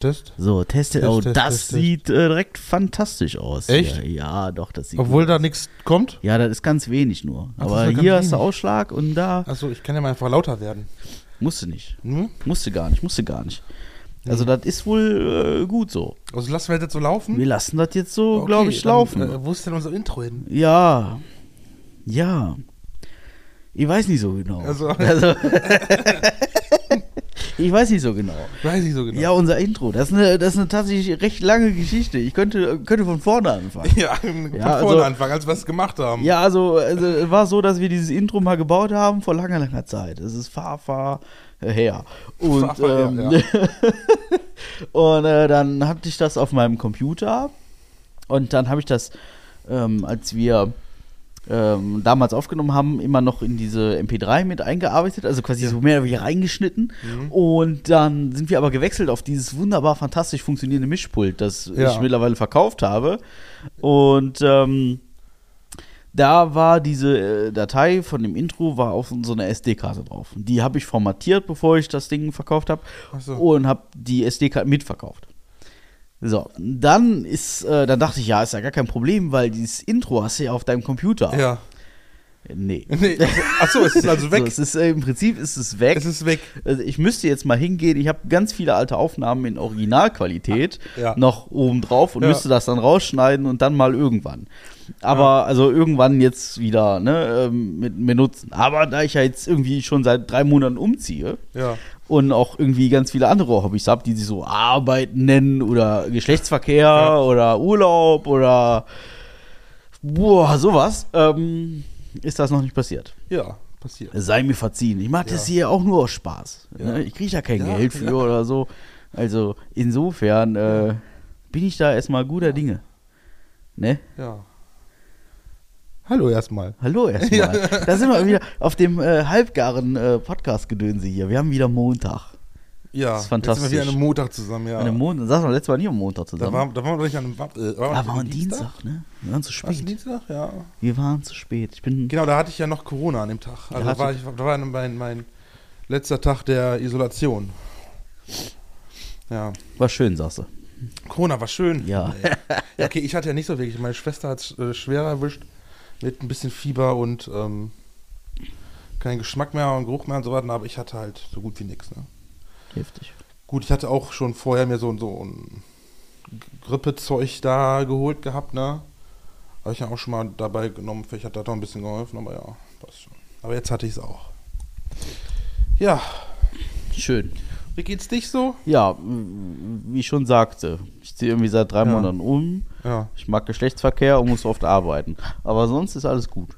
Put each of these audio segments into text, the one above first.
Test. So, teste. Test, Oh, Test, das Test, sieht äh, direkt fantastisch aus. Echt? Ja, ja doch, das sieht Obwohl da nichts kommt. Ja, das ist ganz wenig nur. Ach, Aber hier hast du. Ausschlag und da Achso, ich kann ja mal einfach lauter werden. musste nicht. Hm? Musste gar nicht, musste gar nicht. Also, das ist wohl äh, gut so. Also lassen wir das jetzt so laufen? Wir lassen das jetzt so, Okay, glaube ich, dann, laufen. Äh, wo ist denn unser Intro hin? Ja. Ja. Ich weiß nicht so genau. Also- Also- ich weiß nicht so genau. Weiß ich so genau. Ja, unser Intro. Das ist eine, das ist eine tatsächlich recht lange Geschichte. Ich könnte, könnte von vorne anfangen. Ja, von Ja, vorne also- anfangen, als wir es gemacht haben. Ja, also, also es war so, dass wir dieses Intro mal gebaut haben vor langer, langer Zeit. Es ist fahr, fahr her. Und, fahr her, ähm, ja. und äh, dann hatte ich das auf meinem Computer und dann habe ich das, ähm, als wir ähm, damals aufgenommen haben, immer noch in diese MP3 mit eingearbeitet, also quasi so mehr oder weniger reingeschnitten. Mhm. Und dann sind wir aber gewechselt auf dieses wunderbar fantastisch funktionierende Mischpult, das Ja. ich mittlerweile verkauft habe. Und ähm, da war diese äh, Datei von dem Intro war auf so einer SD-Karte drauf. Die habe ich formatiert, bevor ich das Ding verkauft habe so. und habe die SD-Karte mitverkauft. So, dann ist, äh, dann dachte ich, ja, ist ja gar kein Problem, weil dieses Intro hast du ja auf deinem Computer. Ja. Nee. Nee, achso, es ist also So, weg. es ist, äh, Im Prinzip ist es weg. es ist weg. Also ich müsste jetzt mal hingehen. Ich habe ganz viele alte Aufnahmen in Originalqualität Ja. noch oben drauf und Ja. müsste das dann rausschneiden und dann mal irgendwann. Aber also irgendwann jetzt wieder ne, ähm, mit benutzen. Aber da ich ja jetzt irgendwie schon seit drei Monaten umziehe Ja. Und auch irgendwie ganz viele andere Hobbys habe, die sich so Arbeiten nennen oder Geschlechtsverkehr Ja. oder Urlaub oder boah, sowas, ähm, ist das noch nicht passiert. Ja, passiert. Sei mir verziehen. Ich mache das Ja. hier auch nur aus Spaß. Ne? Ich kriege da kein Geld für oder so. Also insofern äh, bin ich da erstmal guter Dinge. Ne? Ja. Hallo erstmal. Hallo erstmal. Da sind wir wieder auf dem äh, halbgaren äh, Podcast-Gedönse hier. Wir haben wieder Montag. Ja, Das ist fantastisch. Jetzt sind wir wieder an einem Montag zusammen, ja. An einem Montag, saßen wir letztes Mal nie am Montag da, zusammen. waren, da waren wir doch nicht an einem äh, da wir war ein Dienstag, ne? Wir waren zu spät. Dienstag? Ja. Wir waren zu spät. Ich bin. Genau, da hatte ich ja noch Corona an dem Tag. Also Da war ich, da war mein, mein letzter Tag der Isolation. Ja. War schön, sagst du. Corona war schön. Ja. Ja, okay, ich hatte ja nicht so wirklich. Meine Schwester hat es äh, schwerer erwischt mit ein bisschen Fieber und ähm, kein Geschmack mehr und Geruch mehr und so weiter, aber ich hatte halt so gut wie nichts. Ne? Heftig. Gut, ich hatte auch schon vorher mir so, so ein Grippezeug da geholt gehabt, ne? Habe ich ja auch schon mal dabei genommen, vielleicht hat das doch ein bisschen geholfen, aber ja, passt schon. Aber jetzt hatte ich es auch. Ja, Schön. Wie geht's dich so? Ja, wie ich schon sagte, ich ziehe irgendwie seit drei Ja. Monaten um. Ja. Ich mag Geschlechtsverkehr und muss oft arbeiten. Aber sonst ist alles gut.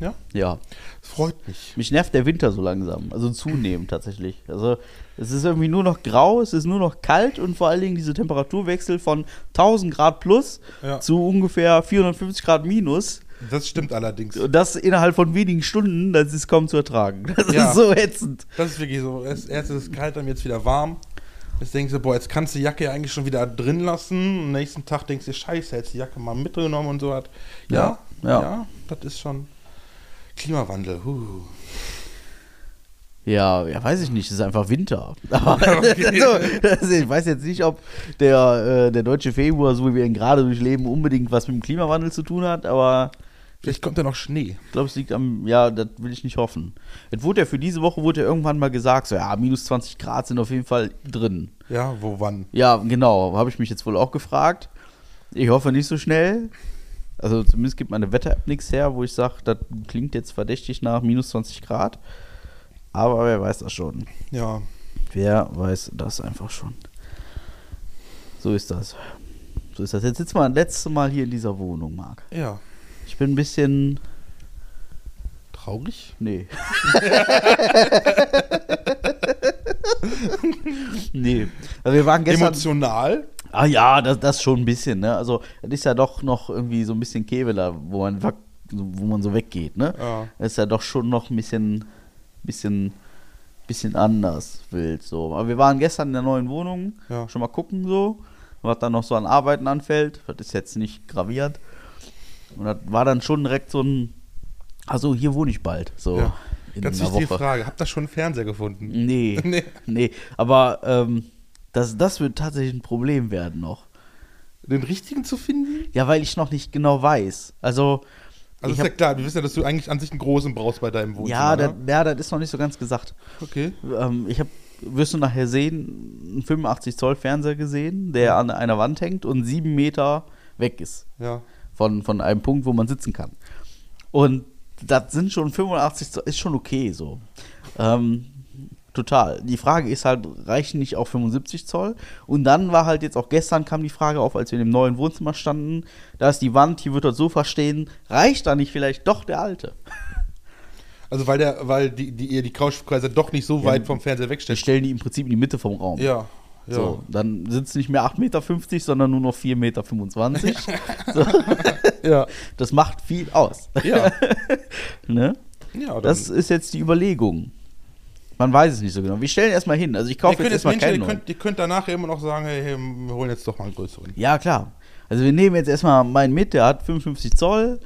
Ja? Ja. Es freut mich. Mich nervt der Winter so langsam. Also zunehmend tatsächlich. Also es ist irgendwie nur noch grau, es ist nur noch kalt und vor allen Dingen diese Temperaturwechsel von 1000 Grad plus Ja. zu ungefähr 450 Grad minus. Das stimmt allerdings. Und das innerhalb von wenigen Stunden, das ist kaum zu ertragen. Das Ja. ist so ätzend. Das ist wirklich so. Erst, erst ist es kalt, dann wird es wieder warm. Jetzt denkst du, boah, jetzt kannst du die Jacke ja eigentlich schon wieder drin lassen. Am nächsten Tag denkst du, scheiße, hättest die Jacke mal mitgenommen und so hat. Ja, Ja, ja, ja. das ist schon Klimawandel. Huh. Ja, ja, weiß ich nicht, es ist einfach Winter. Aber Okay. so, also ich weiß jetzt nicht, ob der, äh, der deutsche Februar, so wie wir ihn gerade durchleben, unbedingt was mit dem Klimawandel zu tun hat, aber Vielleicht kommt ja noch Schnee. ich glaube, es liegt am, ja, das will ich nicht hoffen. Es wurde ja für diese Woche wurde ja irgendwann mal gesagt, so ja, minus 20 Grad sind auf jeden Fall drin. Ja, wo, wann? Ja, genau, habe ich mich jetzt wohl auch gefragt. Ich hoffe nicht so schnell. Also zumindest gibt meine Wetter-App nichts her, wo ich sage, das klingt jetzt verdächtig nach minus 20 Grad. Aber wer weiß das schon. Ja, Wer weiß das einfach schon. So ist das. So ist das. Jetzt sitzen wir das letzte Mal hier in dieser Wohnung, Marc. ja. Ich bin ein bisschen. Traurig? Nee. nee. Also wir waren gestern. Emotional? Ah ja, das, das schon ein bisschen, ne? Also, es ist ja doch noch irgendwie so ein bisschen Keveler, wo man, wo man so weggeht, ne? Ja. Das ist ja doch schon noch ein bisschen, bisschen, bisschen anders wild, so. Aber wir waren gestern in der neuen Wohnung, Ja. schon mal gucken, so, was dann noch so an Arbeiten anfällt. Das ist jetzt nicht gravierend. Und das war dann schon direkt so ein, also hier wohne ich bald, so. Ja. In Ganz wichtige Woche. Frage. Habt ihr schon einen Fernseher gefunden? Nee, Nee. nee. Aber ähm, Das, das wird tatsächlich ein Problem werden noch. Den richtigen zu finden? Ja, weil ich noch nicht genau weiß. Also, Also ist ja klar, wir wissen ja, dass du eigentlich an sich einen großen brauchst bei deinem Wohnzimmer. ja, das, ne? ja, das ist noch nicht so ganz gesagt. Okay. Ähm, ich habe, wirst du nachher sehen, einen 85 Zoll Fernseher gesehen, der an einer Wand hängt und sieben Meter weg ist Ja. Von, von einem Punkt, wo man sitzen kann. Und das sind schon 85 Zoll, ist schon okay so. Ähm, total. Die Frage ist halt, reichen nicht auch 75 Zoll? Und dann war halt jetzt auch gestern kam die Frage auf, als wir in dem neuen Wohnzimmer standen, da ist die Wand, hier wird das Sofa stehen, reicht da nicht vielleicht doch der alte? Also weil der, weil die, die, ihr die Couchpreise doch nicht so Ja, weit vom Fernseher wegstellt. stellen die im Prinzip in die Mitte vom Raum. Ja. Ja. So, dann sind es nicht mehr 8,50 Meter, sondern nur noch 4,25 Meter. so, Ja. das macht viel aus. Ja. ne? ja Das ist jetzt die Überlegung. Man weiß es nicht so genau. Wir stellen erstmal hin. Also ich kaufe könnt, jetzt erstmal keinen ihr, könnt, ihr könnt danach immer noch sagen, hey, hey, wir holen jetzt doch mal einen größeren. Ja, klar. Also wir nehmen jetzt erstmal meinen mit, der hat 55 Zoll.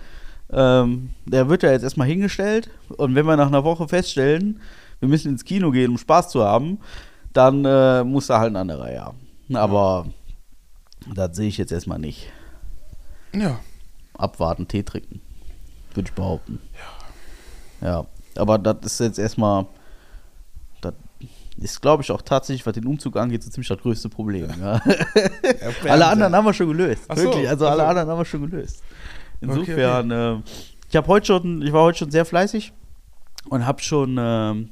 Ähm, der wird ja jetzt erstmal hingestellt. Und wenn wir nach einer Woche feststellen, wir müssen ins Kino gehen, um Spaß zu haben, dann äh, muss da halt ein anderer her. Aber das sehe ich jetzt erstmal nicht. Ja. Abwarten, Tee trinken. Würde ich behaupten. Ja. Ja. Aber das ist jetzt erstmal. Das ist, glaube ich, auch tatsächlich, was den Umzug angeht, so ziemlich das größte Problem. Ja. alle anderen haben wir schon gelöst. So, Wirklich. Also alle so. anderen haben wir schon gelöst. Okay, Insofern, Äh, ich habe heute schon, ich war heute schon sehr fleißig und habe schon ähm,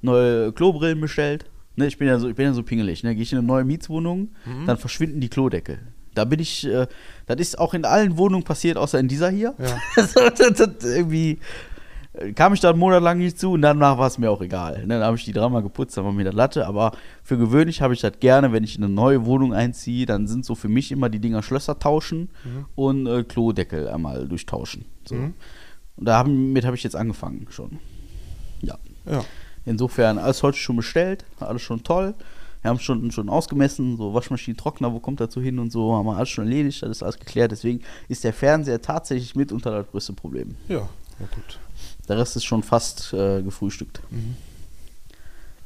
neue Klobrillen bestellt. Ne, ich bin ja so, ich bin ja so pingelig. Ne? Gehe ich in eine neue Mietswohnung, Mhm. dann verschwinden die Klodeckel. Da bin ich, äh, das ist auch in allen Wohnungen passiert, außer in dieser hier. Ja. so, das, das irgendwie äh, kam ich da einen Monat lang nicht zu und danach war es mir auch egal. Ne? Dann habe ich die dreimal geputzt, dann war mir das Latte. Aber für gewöhnlich habe ich das gerne, wenn ich in eine neue Wohnung einziehe, dann sind so für mich immer die Dinger Schlösser tauschen und äh, Klodeckel einmal durchtauschen. So. Mhm. Und damit habe ich jetzt angefangen schon. Ja. Ja. Insofern alles heute schon bestellt, alles schon toll. Wir haben schon, schon ausgemessen, so Waschmaschinen, Trockner, wo kommt dazu hin und so, haben wir alles schon erledigt, das ist alles geklärt. Deswegen ist der Fernseher tatsächlich mitunter das größte Problem. Ja. Ja, gut. Der Rest ist schon fast äh, gefrühstückt.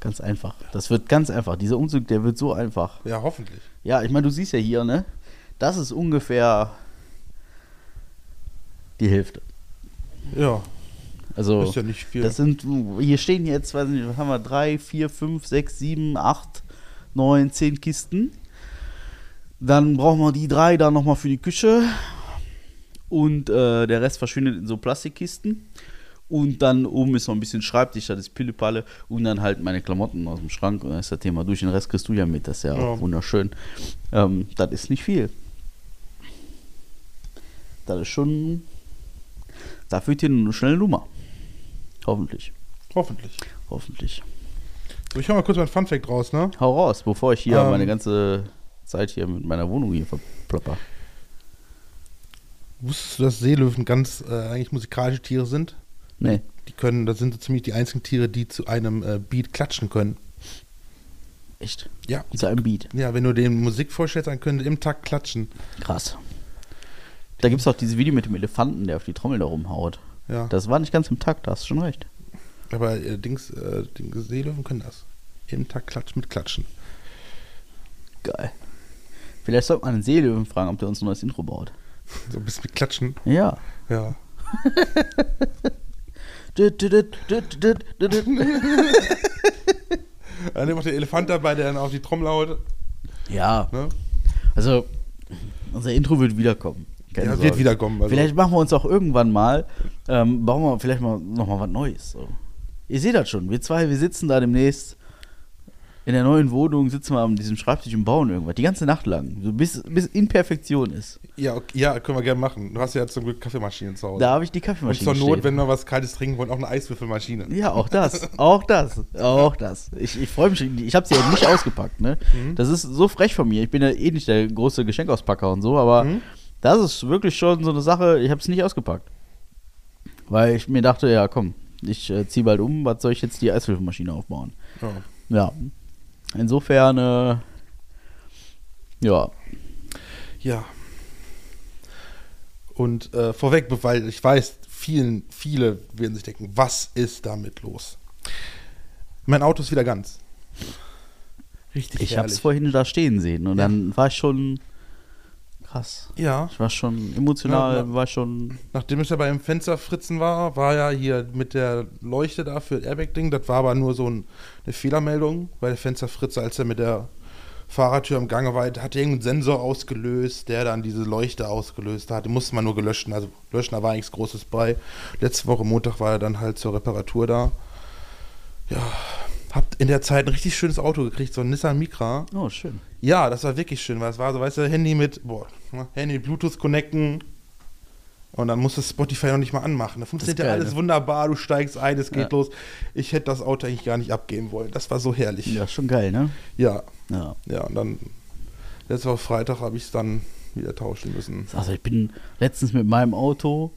Ganz einfach. Das wird ganz einfach. Dieser Umzug, der wird so einfach. Ja, hoffentlich. Ja, ich meine, du siehst ja hier, ne? Das ist ungefähr die Hälfte. Ja. Also, Das ist ja nicht viel. das sind, hier stehen jetzt, weiß nicht, was haben wir, drei, vier, fünf, sechs, sieben, acht, neun, zehn Kisten. Dann brauchen wir die drei da nochmal für die Küche. Und äh, der Rest verschwindet in so Plastikkisten. Und dann oben ist noch ein bisschen Schreibtisch, das ist Pillepalle. Und dann halt meine Klamotten aus dem Schrank. Und dann ist das Thema durch. Den Rest kriegst du ja mit. Das ist ja, Ja. auch wunderschön. Ähm, das ist nicht viel. Das ist schon. Da wird hier eine schnelle Nummer. Hoffentlich. Hoffentlich. Hoffentlich. So, ich hau mal kurz mein Funfact raus, ne? Hau raus, bevor ich hier Ähm. meine ganze Zeit hier mit meiner Wohnung hier verplapper. Wusstest du, dass Seelöwen ganz äh, eigentlich musikalische Tiere sind? Nee. Die können, das sind so ziemlich die einzigen Tiere, die zu einem äh, Beat klatschen können. Echt? Ja. Zu einem Beat. Ja, wenn du denen Musik vorstellst, dann können die im Takt klatschen. Krass. Da gibt es auch dieses Video mit dem Elefanten, der auf die Trommel da rumhaut. Ja. Das war nicht ganz im Takt, da hast du schon recht. Aber äh, Dings, äh, Dings, Seelöwen können das. Im Takt klatschen mit Klatschen. Geil. Vielleicht sollte man einen Seelöwen fragen, ob der uns ein neues Intro baut. So ein bisschen mit Klatschen. Ja. Ja. Dann nimmt auch der Elefant dabei, der dann auf die Trommel haut. Ja, Ne? also unser Intro wird wiederkommen. Keine Ja, Sorge. wird wiederkommen. Also. Vielleicht machen wir uns auch irgendwann mal, ähm, bauen wir vielleicht mal nochmal was Neues. So. Ihr seht das schon, wir zwei, wir sitzen da demnächst in der neuen Wohnung, sitzen wir an diesem Schreibtisch und bauen irgendwas, die ganze Nacht lang, so bis, bis in Perfektion ist. Ja, okay, ja, können wir gerne machen. Du hast ja zum Glück Kaffeemaschinen zu Hause. Da habe ich die Und Kaffeemaschine zur Not, stehen. wenn wir was Kaltes trinken wollen, auch eine Eiswürfelmaschine. Ja, auch das, auch das, auch das. Ich, ich freue mich, ich habe sie ja nicht ausgepackt, ne? Mhm. Das ist so frech von mir. Ich bin ja eh nicht der große Geschenkauspacker und so, aber Mhm. Das ist wirklich schon so eine Sache, ich habe es nicht ausgepackt. Weil ich mir dachte, ja komm, ich äh, ziehe bald um, was soll ich jetzt die Eiswürfelmaschine aufbauen? Ja. Ja. Insofern, äh, ja, Ja. Und äh, vorweg, weil ich weiß, vielen, viele werden sich denken, was ist damit los? Mein Auto ist wieder ganz. Richtig Ich habe es vorhin da stehen sehen und Ja. dann war ich schon krass. Ja, Ich war schon emotional, Ja, ja. war schon. nachdem es ja beim Fensterfritzen war, war ja hier mit der Leuchte da für Airbag-Ding, das war aber nur so ein, eine Fehlermeldung, weil der Fensterfritze, als er mit der Fahrradtür im Gange war, hat irgendeinen Sensor ausgelöst, der dann diese Leuchte ausgelöst hat. Die musste man nur gelöschen, also löschen, da war nichts Großes bei. Letzte Woche Montag war er dann halt zur Reparatur da. Ja, habt in der Zeit ein richtig schönes Auto gekriegt, so ein Nissan Micra. Oh, schön. Ja, das war wirklich schön, weil es war so, weißt du, Handy mit, boah, ne, Handy Bluetooth connecten und dann musst du Spotify noch nicht mal anmachen. Da funktioniert ja alles ne? wunderbar, du steigst ein, es geht Ja. los. Ich hätte das Auto eigentlich gar nicht abgeben wollen. Das war so herrlich. Ja, schon geil, ne? Ja, Ja. ja, und dann letzte Woche Freitag habe ich es dann wieder tauschen müssen. Also ich bin letztens mit meinem Auto,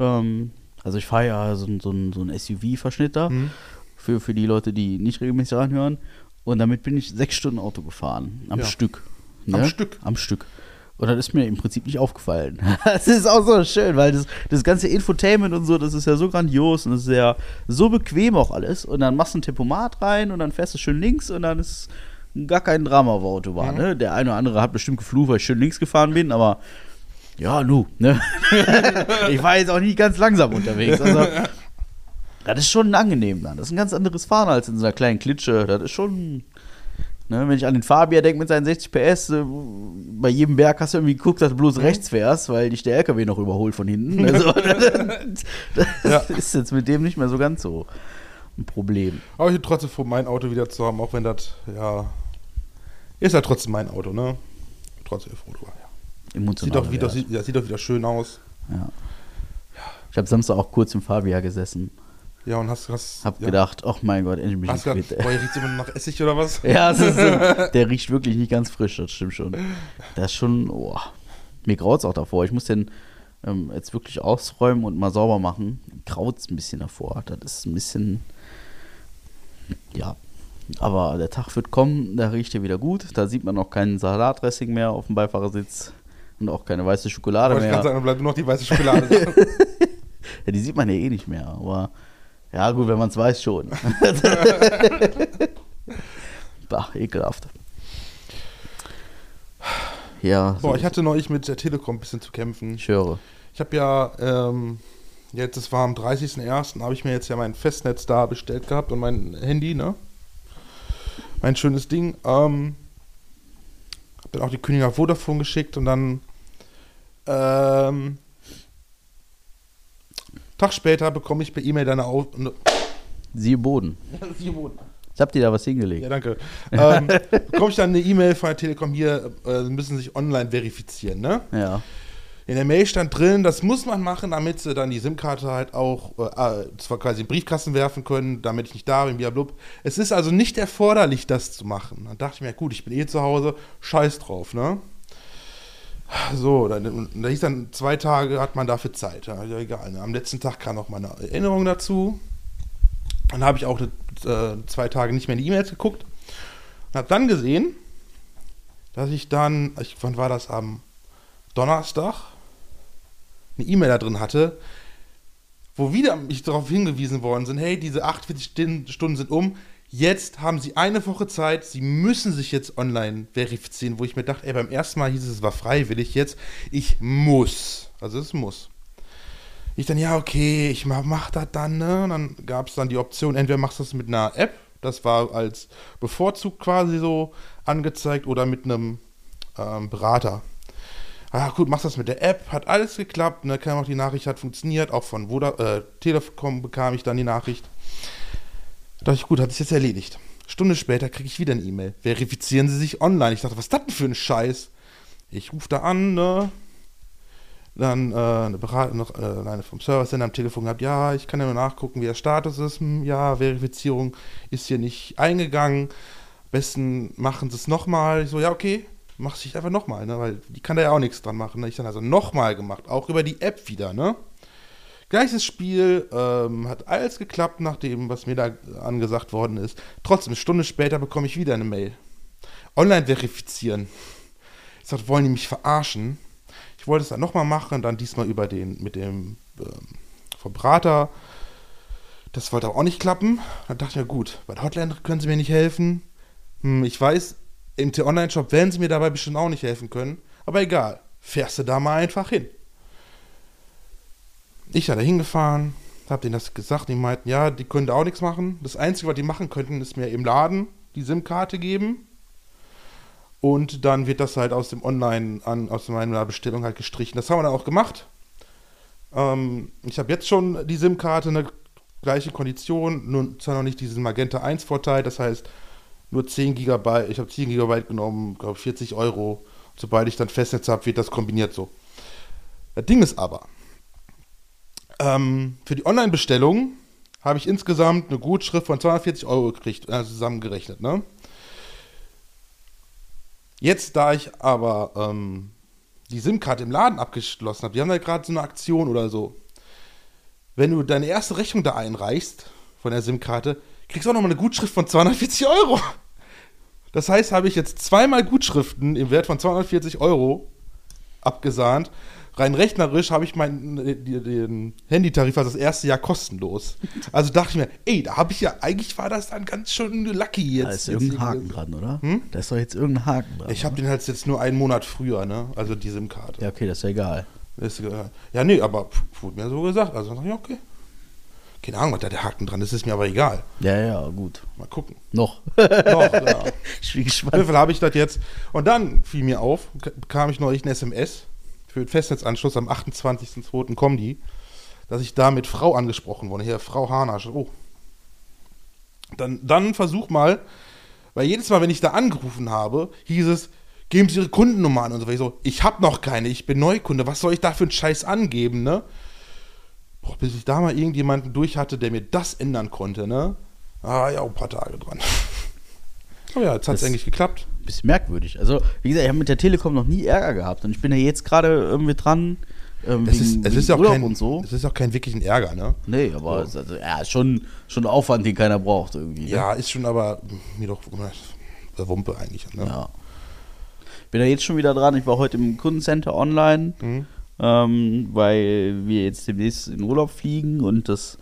ähm, also ich fahre ja so, ein- so, so ein SUV-Verschnitt da, Hm? Für, für die Leute, die nicht regelmäßig reinhören. Und damit bin ich sechs Stunden Auto gefahren. Am Ja. Stück. Am ne? Stück. Am Stück. Und das ist mir im Prinzip nicht aufgefallen. Das ist auch so schön, weil das, das ganze Infotainment und so, das ist ja so grandios und das ist ja so bequem auch alles. Und dann machst du ein Tempomat rein und dann fährst du schön links und dann ist gar kein Drama auf der Autobahn. Mhm. Ne? Der eine oder andere hat bestimmt geflucht, weil ich schön links gefahren bin, aber ja, nu. Ne? ich war jetzt auch nicht ganz langsam unterwegs. Also, das ist schon angenehm dann. Das ist ein ganz anderes Fahren als in so einer kleinen Klitsche. Das ist schon. Ne, wenn ich an den Fabian denke mit seinen 60 PS, äh, bei jedem Berg hast du irgendwie geguckt, dass du bloß rechts fährst, weil dich der LKW noch überholt von hinten. Also, das Ja. ist jetzt mit dem nicht mehr so ganz so ein Problem. Aber ich bin trotzdem froh, mein Auto wieder zu haben, auch wenn das, ja, ist ja trotzdem mein Auto, ne? Trotzdem froh drüber, ja. Sieht Emotional. doch, wieder, sieht, ja, sieht doch wieder schön aus. ja. Ich habe Samstag auch kurz im Fabian gesessen. Ja, und hast, hast Hab ja. gedacht, ach mein Gott, endlich bin ich Hast quitt. boah, hier riecht immer nach Essig oder was? Ja, ist, der riecht wirklich nicht ganz frisch, das stimmt schon. Das ist schon, oh, mir graut es auch davor. Ich muss den ähm, jetzt wirklich ausräumen und mal sauber machen. Graut es ein bisschen davor. Das ist ein bisschen, ja. Aber der Tag wird kommen, da riecht er wieder gut. Da sieht man auch keinen Salatdressing mehr auf dem Beifahrersitz und auch keine weiße Schokolade Wollte ich mehr. gerade sagen, dann bleibt nur noch die weiße Schokolade. Ja, die sieht man ja eh nicht mehr, aber ja gut, wenn man es weiß schon. bah, ekelhaft. Ja, so, Boah, ich hatte neulich mit der Telekom ein bisschen zu kämpfen. ich höre. Ich habe ja, ähm, jetzt, es war am 30.01., habe ich mir jetzt ja mein Festnetz da bestellt gehabt und mein Handy, ne? Mein schönes Ding. Ähm, hab dann auch die Kündigung auf Vodafone geschickt und dann, ähm, Tag später bekomme ich per E-Mail deine Auf... Ne, Siehe Boden. Jetzt habt ihr da was hingelegt. Ja, danke. ähm, bekomme ich dann eine E-Mail von der Telekom hier, äh, Sie müssen sich online verifizieren, ne? Ja. In der Mail stand drin, das muss man machen, damit sie dann die SIM-Karte halt auch äh, äh, zwar quasi in den Briefkasten werfen können, damit ich nicht da bin, blablabla. Es ist also nicht erforderlich, das zu machen. Dann dachte ich mir, gut, ich bin eh zu Hause, scheiß drauf, ne? So, dann, da hieß dann, zwei Tage hat man dafür Zeit. Ja, egal. Ne? Am letzten Tag kam noch meine Erinnerung dazu. Dann habe ich auch äh, zwei Tage nicht mehr in die E-Mails geguckt und habe dann gesehen, dass ich dann, ich, wann war das, am Donnerstag, eine E-Mail da drin hatte, wo wieder mich darauf hingewiesen worden sind, hey, diese 48 Stin- Stunden sind um, jetzt haben sie eine Woche Zeit, sie müssen sich jetzt online verifizieren, wo ich mir dachte, ey, beim ersten Mal hieß es, es war freiwillig, jetzt, ich muss, also es muss. Ich dann, ja, okay, ich mach, mach das dann, ne? Und dann gab es dann die Option, entweder machst du das mit einer App, das war als bevorzugt quasi so angezeigt, oder mit einem ähm, Berater. Ah, gut, machst das mit der App, hat alles geklappt, ne, kam auch die Nachricht, hat funktioniert, auch von Voda, äh, Telekom bekam ich dann die Nachricht. Da dachte ich, gut, hat sich jetzt erledigt. Stunde später kriege ich wieder eine E-Mail. Verifizieren Sie sich online. Ich dachte, was ist das denn für ein Scheiß? Ich rufe da an, ne? Dann äh, eine Beratung, noch äh, eine vom Service am Telefon gehabt, ja, ich kann ja nur nachgucken, wie der Status ist. Hm, ja, Verifizierung ist hier nicht eingegangen. Am besten machen Sie es nochmal. Ich so, ja, okay, mach ich einfach nochmal, ne? Weil die kann da ja auch nichts dran machen. Ne? Ich dann also nochmal gemacht, auch über die App wieder, ne? Gleiches Spiel, ähm, hat alles geklappt nach dem, was mir da angesagt worden ist. Trotzdem, eine Stunde später bekomme ich wieder eine Mail. Online verifizieren. Ich sagte, wollen die mich verarschen? Ich wollte es dann nochmal machen, dann diesmal über den, mit dem ähm, Verbrater. Das wollte aber auch nicht klappen. Dann dachte ich mir, gut, bei der Hotline können sie mir nicht helfen. hm, ich weiß, im T-Online-Shop werden sie mir dabei bestimmt auch nicht helfen können. Aber egal, fährst du da mal einfach hin. Ich da hingefahren, hab denen das gesagt, die meinten, ja, die können da auch nichts machen. Das Einzige, was die machen könnten, ist mir im Laden die SIM-Karte geben. Und dann wird das halt aus dem Online, an, aus meiner Bestellung halt gestrichen. Das haben wir dann auch gemacht. Ähm, ich habe jetzt schon die SIM-Karte, eine gleiche Kondition, nur zwar noch nicht diesen Magenta 1 Vorteil, das heißt nur 10 GB, ich habe 10 GB genommen, glaube 40 Euro. Sobald ich dann Festnetz habe, wird das kombiniert so. Das Ding ist aber, ähm, für die Online-Bestellung habe ich insgesamt eine Gutschrift von 240 Euro gekriegt, äh, zusammengerechnet, ne? Jetzt, da ich aber ähm, die SIM-Karte im Laden abgeschlossen habe, die haben da gerade so eine Aktion oder so. Wenn du deine erste Rechnung da einreichst von der SIM-Karte, kriegst du auch nochmal eine Gutschrift von 240 Euro. Das heißt, habe ich jetzt zweimal Gutschriften im Wert von 240 Euro abgesahnt rein rechnerisch habe ich meinen den Handytarif das erste Jahr kostenlos. Also dachte ich mir, ey, da habe ich ja, eigentlich war das dann ganz schön lucky jetzt. Da ist irgendein Haken dran, oder? Hm? Da ist doch jetzt irgendein Haken dran. Ich habe den halt jetzt nur einen Monat früher, ne? Also die SIM-Karte. Ja, okay, das ist ja egal. Ist, ja, nee, aber wurde mir so gesagt. Also dachte ich, okay. Keine Ahnung, was da der Haken dran ist, ist mir aber egal. Ja, ja, gut. Mal gucken. Noch. Noch, ja. Ich bin gespannt. Wie viel habe ich das jetzt? Und dann fiel mir auf, bekam ich neulich ein SMS für den Festnetzanschluss am 28.02. kommen die, dass ich da mit Frau angesprochen wurde. Hier, Frau Hanasch. Oh. Dann, dann versuch mal, weil jedes Mal, wenn ich da angerufen habe, hieß es, geben Sie Ihre Kundennummer an und so. Ich so, ich habe noch keine, ich bin Neukunde, was soll ich da für einen Scheiß angeben, ne? Boah, bis ich da mal irgendjemanden durch hatte, der mir das ändern konnte, ne? Ah, ja, ein paar Tage dran. Aber ja, jetzt hat es eigentlich geklappt bisschen merkwürdig. Also, wie gesagt, ich habe mit der Telekom noch nie Ärger gehabt und ich bin ja jetzt gerade irgendwie dran. Ähm, es, wegen, ist, es, ist auch kein, so. es ist auch kein wirklichen Ärger, ne? Nee, aber so. es ist also, ja, schon, schon Aufwand, den keiner braucht irgendwie. Ne? Ja, ist schon aber mir doch Wumpe eigentlich. Ne? Ja. Bin ja jetzt schon wieder dran. Ich war heute im Kundencenter online, mhm. ähm, weil wir jetzt demnächst in Urlaub fliegen und das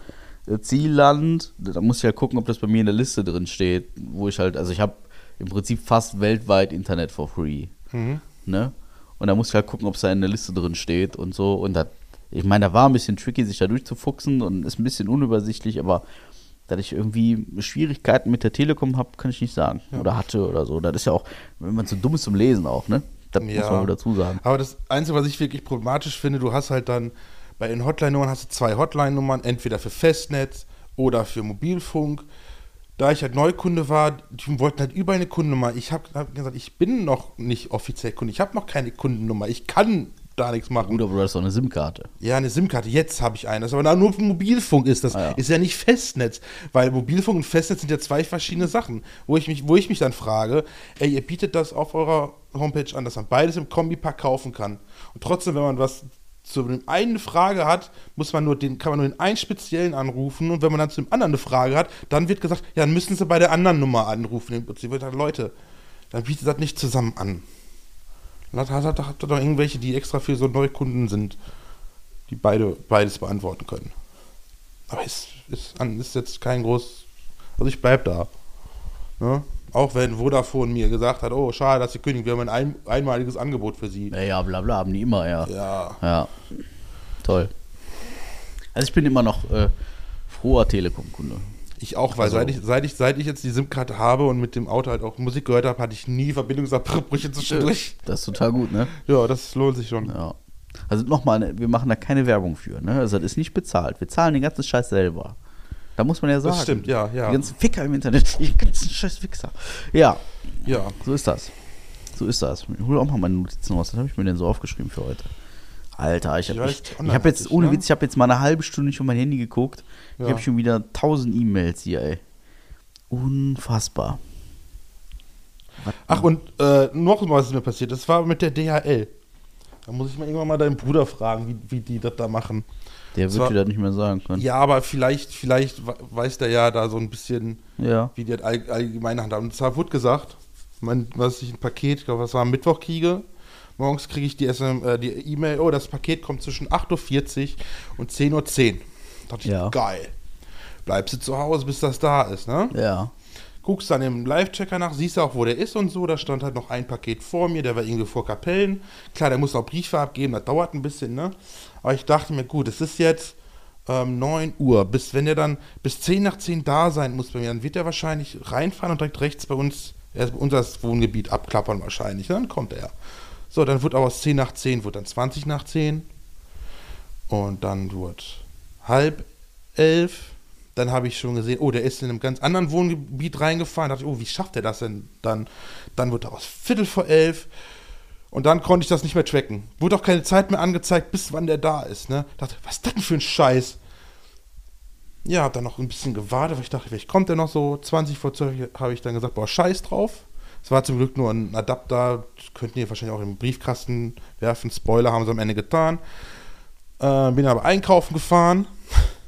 Zielland, da muss ich ja gucken, ob das bei mir in der Liste drin steht, wo ich halt, also ich habe im Prinzip fast weltweit Internet for free. Mhm. Ne? Und da muss ich halt gucken, ob es da in der Liste drin steht und so. Und das, ich meine, da war ein bisschen tricky, sich da durchzufuchsen und ist ein bisschen unübersichtlich, aber dass ich irgendwie Schwierigkeiten mit der Telekom habe, kann ich nicht sagen. Ja. Oder hatte oder so. Das ist ja auch, wenn man so dumm ist zum Lesen auch, ne? Das ja. muss man wohl dazu sagen. Aber das Einzige, was ich wirklich problematisch finde, du hast halt dann bei den Hotline-Nummern hast du zwei Hotline-Nummern, entweder für Festnetz oder für Mobilfunk da ich halt Neukunde war, die wollten halt über eine Kundennummer. Ich habe hab gesagt, ich bin noch nicht offiziell Kunde. Ich habe noch keine Kundennummer. Ich kann da nichts machen. Gut, aber du hast doch eine SIM-Karte. Ja, eine SIM-Karte. Jetzt habe ich eine. Das aber nur für Mobilfunk ist das. Ah, ja. Ist ja nicht Festnetz. Weil Mobilfunk und Festnetz sind ja zwei verschiedene Sachen. Wo ich mich, wo ich mich dann frage, ey, ihr bietet das auf eurer Homepage an, dass man beides im Kombipack kaufen kann. Und trotzdem, wenn man was zu dem einen eine Frage hat, muss man nur den, kann man nur den einen speziellen anrufen und wenn man dann zu dem anderen eine Frage hat, dann wird gesagt, ja, dann müssen sie bei der anderen Nummer anrufen. Sie wird halt, Leute, dann bietet das nicht zusammen an. Dann hat, hat, hat, doch irgendwelche, die extra für so Neukunden sind, die beide, beides beantworten können. Aber es ist, ist jetzt kein groß. Also ich bleib da. Ne? Auch wenn Vodafone mir gesagt hat, oh, schade, dass Sie kündigen, wir haben ein, einmaliges Angebot für Sie. Ja, ja, bla bla, haben die immer, ja. Ja. Ja. Toll. Also ich bin immer noch äh, froher Telekom-Kunde. Ich auch, weil also, seit, ich, seit, ich, seit ich jetzt die SIM-Karte habe und mit dem Auto halt auch Musik gehört habe, hatte ich nie Verbindungsabbrüche zwischendurch. Das ist total gut, ne? Ja, das lohnt sich schon. Ja. Also nochmal, ne, wir machen da keine Werbung für, ne? Also das ist nicht bezahlt. Wir zahlen den ganzen Scheiß selber. Da muss man ja sagen. Das stimmt, ja, ja. Die ganzen Ficker im Internet, die ganzen scheiß Wichser. Ja. Ja. So ist das. So ist das. Ich hole auch mal meine Notizen raus. Was habe ich mir denn so aufgeschrieben für heute? Alter, ich habe hab jetzt, ohne ne? Witz, ich habe jetzt mal eine halbe Stunde nicht auf mein Handy geguckt. Ja. Ich habe schon wieder tausend E-Mails hier, ey. Unfassbar. Was Ach, und äh, noch was ist mir passiert. Das war mit der DHL. Da muss ich mal irgendwann mal deinen Bruder fragen, wie, wie die das da machen. Der wird dir das nicht mehr sagen können. Ja, aber vielleicht, vielleicht weiß der ja da so ein bisschen, ja. wie die das all, allgemein handhaben. Und zwar wurde gesagt, mein, was ich ein Paket, ich glaube, was war am Mittwoch kriege, morgens kriege ich die äh, E-Mail, oh, das Paket kommt zwischen 8.40 Uhr und 10.10 Uhr. Da dachte ich, ja. geil. Bleibst du zu Hause, bis das da ist, ne? Ja. guckst dann im Live-Checker nach, siehst auch, wo der ist und so. Da stand halt noch ein Paket vor mir, der war irgendwie vor Kapellen. Klar, der muss auch Briefe abgeben, das dauert ein bisschen, ne? Aber ich dachte mir, gut, es ist jetzt ähm, 9 Uhr. Bis, wenn er dann bis 10 nach 10 da sein muss bei mir, dann wird er wahrscheinlich reinfahren und direkt rechts bei uns, er unser Wohngebiet abklappern wahrscheinlich. Dann kommt er. So, dann wird auch aus 10 nach 10, wird dann 20 nach 10. Und dann wird halb elf. Dann habe ich schon gesehen, oh, der ist in einem ganz anderen Wohngebiet reingefahren. Da dachte ich, oh, wie schafft er das denn? Dann, dann wird daraus Viertel vor elf. Und dann konnte ich das nicht mehr tracken. Wurde auch keine Zeit mehr angezeigt, bis wann der da ist. Ne? Dachte, was ist das denn für ein Scheiß? Ja, hab dann noch ein bisschen gewartet, weil ich dachte, vielleicht kommt der noch so. 20 vor 12 habe ich dann gesagt, boah, Scheiß drauf. Es war zum Glück nur ein Adapter, könnten die wahrscheinlich auch im Briefkasten werfen. Spoiler haben sie am Ende getan. Äh, bin aber einkaufen gefahren.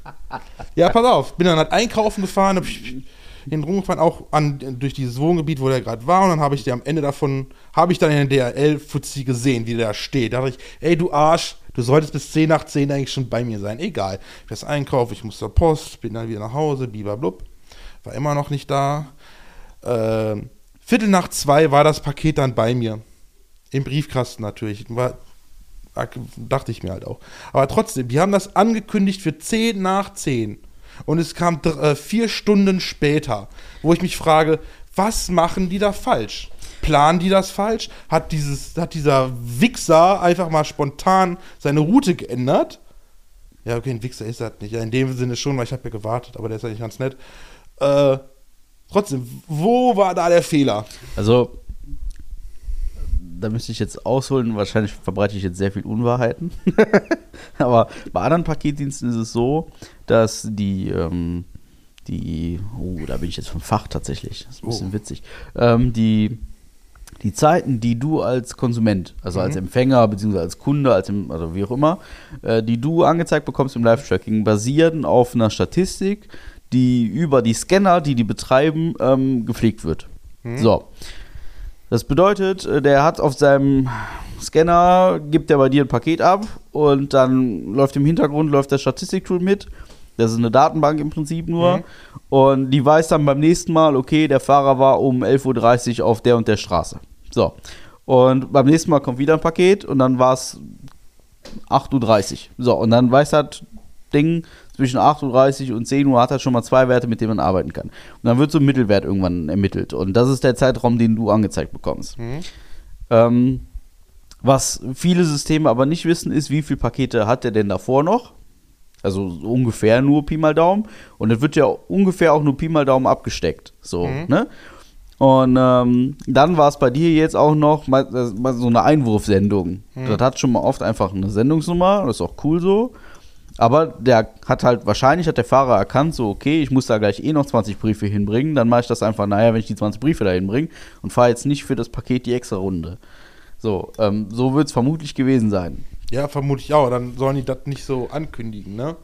ja, pass auf, bin dann halt einkaufen gefahren, hab ich hin rumgefahren, auch an, durch dieses Wohngebiet, wo der gerade war. Und dann habe ich dir am Ende davon, habe ich dann in der DRL-Fuzzi gesehen, wie der da steht. Da dachte ich, ey, du Arsch, du solltest bis 10 nach 10 eigentlich schon bei mir sein. Egal. Ich das einkaufen, ich muss zur Post, bin dann wieder nach Hause, blub. War immer noch nicht da. Äh, Viertel nach zwei war das Paket dann bei mir. Im Briefkasten natürlich. War Dachte ich mir halt auch. Aber trotzdem, die haben das angekündigt für 10 nach 10. Und es kam äh, vier Stunden später, wo ich mich frage, was machen die da falsch? Planen die das falsch? Hat, dieses, hat dieser Wichser einfach mal spontan seine Route geändert? Ja, okay, ein Wichser ist das nicht. Ja, in dem Sinne schon, weil ich habe ja gewartet, aber der ist nicht ganz nett. Äh, trotzdem, wo war da der Fehler? Also, da müsste ich jetzt ausholen, wahrscheinlich verbreite ich jetzt sehr viel Unwahrheiten. Aber bei anderen Paketdiensten ist es so, dass die, ähm, die, oh, da bin ich jetzt vom Fach tatsächlich, das ist ein bisschen oh. witzig, ähm, die, die Zeiten, die du als Konsument, also mhm. als Empfänger, beziehungsweise als Kunde, als im, also wie auch immer, äh, die du angezeigt bekommst im Live-Tracking, basieren auf einer Statistik, die über die Scanner, die die betreiben, ähm, gepflegt wird. Mhm. So. Das bedeutet, äh, der hat auf seinem Scanner, gibt er bei dir ein Paket ab und dann läuft im Hintergrund läuft der Statistiktool mit. Das ist eine Datenbank im Prinzip nur. Mhm. Und die weiß dann beim nächsten Mal, okay, der Fahrer war um 11.30 Uhr auf der und der Straße. So. Und beim nächsten Mal kommt wieder ein Paket und dann war es 8.30 Uhr. So, und dann weiß halt Ding, zwischen 8.30 Uhr und 10 Uhr hat er schon mal zwei Werte, mit denen man arbeiten kann. Und dann wird so ein Mittelwert irgendwann ermittelt. Und das ist der Zeitraum, den du angezeigt bekommst. Mhm. Ähm, was viele Systeme aber nicht wissen, ist, wie viele Pakete hat er denn davor noch? Also so ungefähr nur Pi mal Daumen. Und es wird ja ungefähr auch nur Pi mal Daumen abgesteckt. So, mhm. ne? Und ähm, dann war es bei dir jetzt auch noch mal, mal so eine Einwurfsendung. Mhm. Das hat schon mal oft einfach eine Sendungsnummer, das ist auch cool so. Aber der hat halt, wahrscheinlich hat der Fahrer erkannt, so, okay, ich muss da gleich eh noch 20 Briefe hinbringen, dann mache ich das einfach, naja, wenn ich die 20 Briefe da hinbringe und fahre jetzt nicht für das Paket die extra Runde. So, ähm, so wird es vermutlich gewesen sein. Ja, vermutlich auch. Dann sollen die das nicht so ankündigen, ne?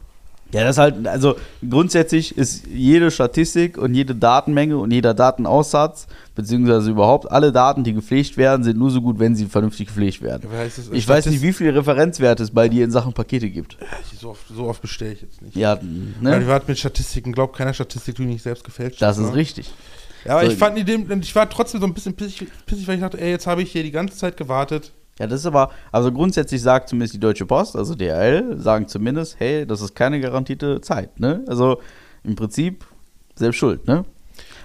Ja, das halt, also grundsätzlich ist jede Statistik und jede Datenmenge und jeder Datenaussatz, beziehungsweise überhaupt alle Daten, die gepflegt werden, sind nur so gut, wenn sie vernünftig gepflegt werden. Ja, es, ich weiß nicht, wie viele Referenzwerte es bei dir in Sachen Pakete gibt. So oft, so oft bestelle ich jetzt nicht. Ja, ne? Wir mit Statistiken, glaubt keiner Statistik, die nicht selbst gefälscht Das ist ne? richtig. Ja, aber so, ich fand die, ich war trotzdem so ein bisschen pissig, pissig, weil ich dachte, ey, jetzt habe ich hier die ganze Zeit gewartet ja, das ist aber, also grundsätzlich sagt zumindest die Deutsche Post, also DRL, sagen zumindest, hey, das ist keine garantierte Zeit, ne? Also im Prinzip selbst schuld, ne?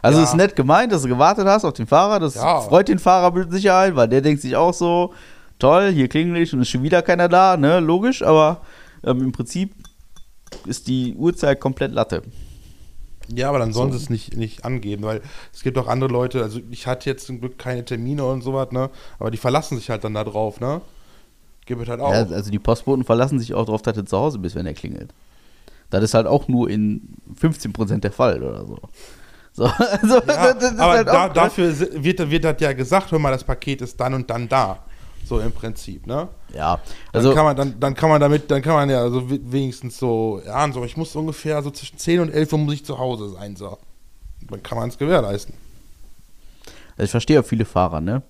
Also ja. ist nett gemeint, dass du gewartet hast auf den Fahrer, das ja. freut den Fahrer mit Sicherheit, weil der denkt sich auch so, toll, hier klingelt und ist schon wieder keiner da, ne? Logisch, aber ähm, im Prinzip ist die Uhrzeit komplett Latte. Ja, aber dann sollen so. sie es nicht, nicht angeben, weil es gibt auch andere Leute, also ich hatte jetzt zum Glück keine Termine und sowas, ne? Aber die verlassen sich halt dann da drauf, ne? Gibt es halt auch. Ja, also die Postboten verlassen sich auch darauf, dass du zu Hause bist, wenn er klingelt. Das ist halt auch nur in 15% der Fall oder so. So, also, ja, aber halt da, dafür wird, wird das ja gesagt, hör mal, das Paket ist dann und dann da. So im Prinzip, ne? Ja. Also dann kann man, dann, dann kann man damit, dann kann man ja also wenigstens so, ja, so, ich muss ungefähr so zwischen 10 und 11 Uhr muss ich zu Hause sein, so. Dann kann man es gewährleisten. Also ich verstehe auch viele Fahrer, ne?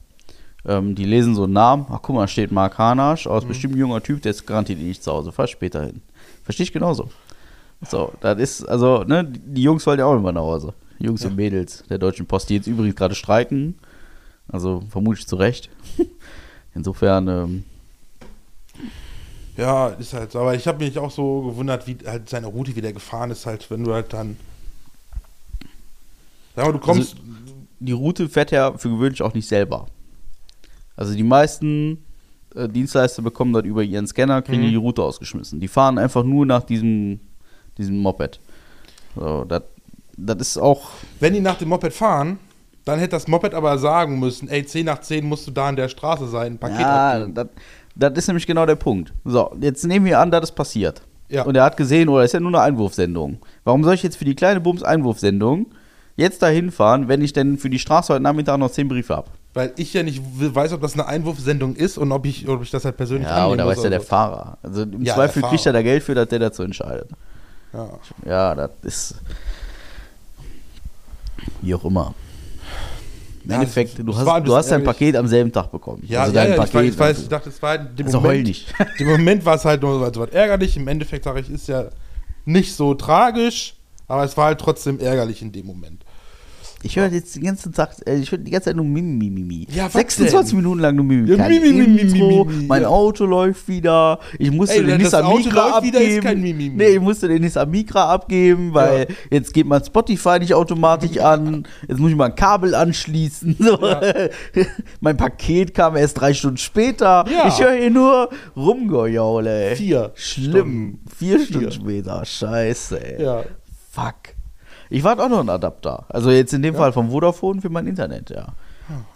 Ähm, die lesen so einen Namen, ach guck mal, steht Mark Hanasch, aus mhm. bestimmt junger Typ, der ist garantiert nicht zu Hause, fahr später hin. Verstehe ich genauso. So, das ist, also, ne, die Jungs wollen ja auch immer nach Hause. Jungs Ja. und Mädels der Deutschen Post, die jetzt übrigens gerade streiken. Also vermutlich zu Recht. Insofern, ähm, Ja, ist halt so. Aber ich habe mich auch so gewundert, wie halt seine Route wieder gefahren ist, halt, wenn du halt dann. Sag mal, du kommst. die Route fährt er für gewöhnlich auch nicht selber. Also die meisten äh, Dienstleister bekommen dort über ihren Scanner, kriegen Mhm. die die Route ausgeschmissen. Die fahren einfach nur nach diesem, diesem Moped. So, das das ist auch, wenn die nach dem Moped fahren, dann hätte das Moped aber sagen müssen: ey, 10 nach 10 musst du da an der Straße sein, ein Paket ja, das, das ist nämlich genau der Punkt. So, jetzt nehmen wir an, dass das passiert. Ja. Und er hat gesehen, oder ist ja nur eine Einwurfsendung. Warum soll ich jetzt für die kleine Bums Einwurfsendung jetzt dahin fahren, wenn ich denn für die Straße heute Nachmittag noch 10 Briefe habe? Weil ich ja nicht weiß, ob das eine Einwurfsendung ist und ob ich, ob ich das halt persönlich Ja, oder muss weiß ja der so. Fahrer. Also im Ja, Zweifel kriegt er da Geld für, dass der dazu entscheidet. Ja. Ja, das ist. Wie auch immer. Im Ja, Endeffekt, du hast, du hast dein Paket am selben Tag bekommen. Ja, also ja, dein ja ich, weiß, ich weiß, ich also, dachte, es war in dem also Moment, nicht. Im Moment war es halt nur so was ärgerlich. Im Endeffekt sage ich, ist ja nicht so tragisch, aber es war halt trotzdem ärgerlich in dem Moment. Ich höre jetzt den ganzen Tag, äh, ich höre die ganze Zeit nur Mimi, Mimi. Ja, was 26 denn? Minuten lang nur Mimi. Ja, Kein Mimi, Mimi, Intro, mein ja. Auto läuft wieder. Ich musste Ey, den Nissan Micra abgeben. Nee, ich musste den Nissan Micra abgeben, weil jetzt geht mein Spotify nicht automatisch an. Jetzt muss ich mal ein Kabel anschließen. So. mein Paket kam erst drei Stunden später. Ja. Ich höre hier nur rumgejaule. Vier Schlimm. Stunden. Vier Stunden Vier. später. Scheiße, ey. Ja. Fuck. Ich warte auch noch einen Adapter. Also jetzt in dem Ja. Fall vom Vodafone für mein Internet, ja.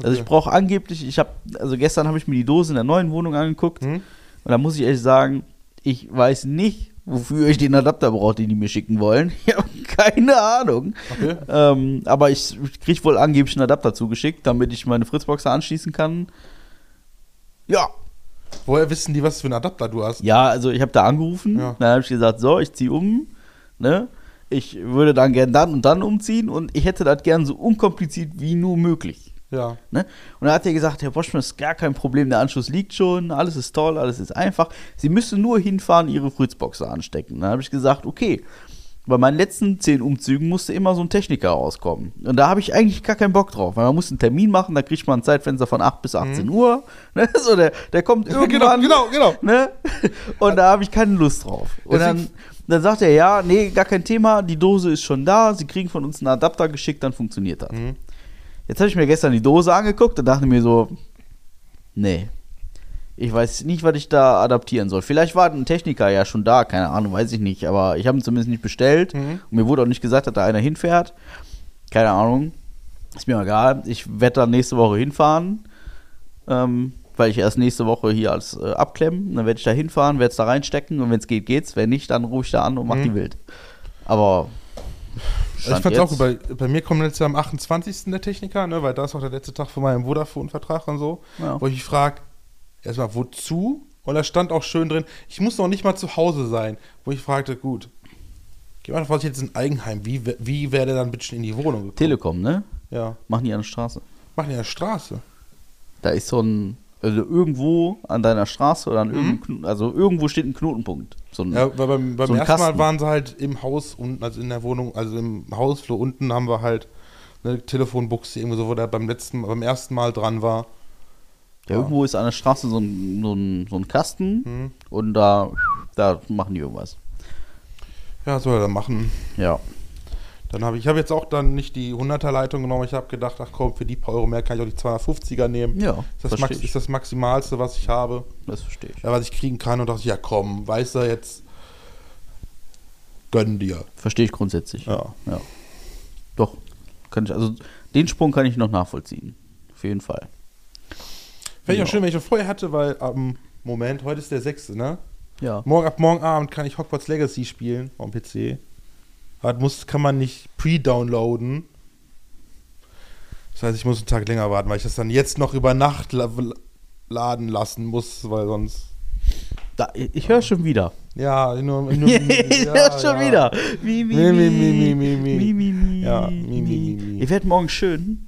Also ich brauche angeblich, ich habe, also gestern habe ich mir die Dose in der neuen Wohnung angeguckt Hm? und da muss ich echt sagen, ich weiß nicht, wofür ich den Adapter brauche, den die mir schicken wollen. Ich habe keine Ahnung. Okay. Ähm, aber ich kriege wohl angeblich einen Adapter zugeschickt, damit ich meine Fritzbox da anschließen kann. Ja, Woher wissen die, was für einen Adapter du hast? ja, also ich habe da angerufen, Ja. dann habe ich gesagt, so, ich ziehe um, ne? Ich würde dann gern dann und dann umziehen und ich hätte das gern so unkompliziert wie nur möglich. Ja. Ne? Und da hat er gesagt, Herr Boschmann, ist gar kein Problem, der Anschluss liegt schon, alles ist toll, alles ist einfach. Sie müssen nur hinfahren, Ihre Fritzbox anstecken. Dann habe ich gesagt, okay. Bei meinen letzten zehn Umzügen musste immer so ein Techniker rauskommen. Und da habe ich eigentlich gar keinen Bock drauf, weil man muss einen Termin machen, da kriegt man ein Zeitfenster von 8 bis 18 Uhr. Ne? So, der, der kommt genau, irgendwann. genau, genau. Ne? Und da habe ich keine Lust drauf. Und dann, Deswegen- dann sagt er, ja, nee, gar kein Thema, die Dose ist schon da, Sie kriegen von uns einen Adapter geschickt, dann funktioniert das. Mhm. Jetzt habe ich mir gestern die Dose angeguckt und dachte mir so, nee. Ich weiß nicht, was ich da adaptieren soll. Vielleicht war ein Techniker ja schon da, keine Ahnung, weiß ich nicht. Aber ich habe ihn zumindest nicht bestellt. Mhm. Und mir wurde auch nicht gesagt, dass da einer hinfährt. Keine Ahnung. Ist mir egal. Ich werde dann nächste Woche hinfahren. Ähm, weil ich erst nächste Woche hier alles äh, abklemmen. Dann werde ich da hinfahren, werde es da reinstecken. Und wenn es geht, geht's. Wenn nicht, dann rufe ich da an und mach Mhm. die wild. Aber. ich Stand fand's auch jetzt- gut, bei, bei mir kommt jetzt am 28. der Techniker, ne, weil da ist auch der letzte Tag von meinem Vodafone-Vertrag und so, Ja. wo ich mich frage, erstmal, wozu? Und da stand auch schön drin, ich muss noch nicht mal zu Hause sein, wo ich fragte, gut, geh mal davon ich jetzt ein Eigenheim, wie, wie wäre der dann bitte in die Wohnung gekommen? Telekom, ne? Ja, Machen die an der Straße. machen die an der Straße. Da ist so ein, also irgendwo an deiner Straße oder an irgendeinem, Kno- also irgendwo steht ein Knotenpunkt. So ein, Mhm. Ja, weil beim, beim So ersten Mal Kasten. waren sie halt im Haus unten, also in der Wohnung, also im Hausflur unten haben wir halt eine Telefonbuchse irgendwie so, wo der beim letzten, beim ersten Mal dran war. ja, irgendwo ist an der Straße so ein, so ein, so ein Kasten Mhm. und da, da machen die irgendwas. Ja, soll er dann machen. Ja. Dann habe ich, ich habe jetzt auch dann nicht die 100er Leitung genommen. Ich habe gedacht, ach komm, für die paar Euro mehr kann ich auch die 250er nehmen. Ja, ist, das Max, ist das Maximalste, was ich habe, Das verstehe ich. ja, was ich kriegen kann. Und dachte, ich, ja komm, weißt du jetzt, gönn dir. Verstehe ich grundsätzlich. Ja. ja. Doch. Kann ich, also den Sprung kann ich noch nachvollziehen. Auf jeden Fall. Fände ich auch schön, wenn ich das vorher hatte, weil am Moment, heute ist der 6., ne? Ja. Morgen, ab morgen Abend kann ich Hogwarts Legacy spielen am PC. Aber das muss, kann man nicht pre-downloaden. Das heißt, ich muss einen Tag länger warten, weil ich das dann jetzt noch über Nacht la laden lassen muss, weil sonst. Da, ich höre schon wieder. Ja, nur. nur ich ja, höre schon ja. wieder. Mi, mi, Mi, mi, mi, mi, mi, mi. mi, mi, Ja, mi, mi, mi. Ich werde morgen schön.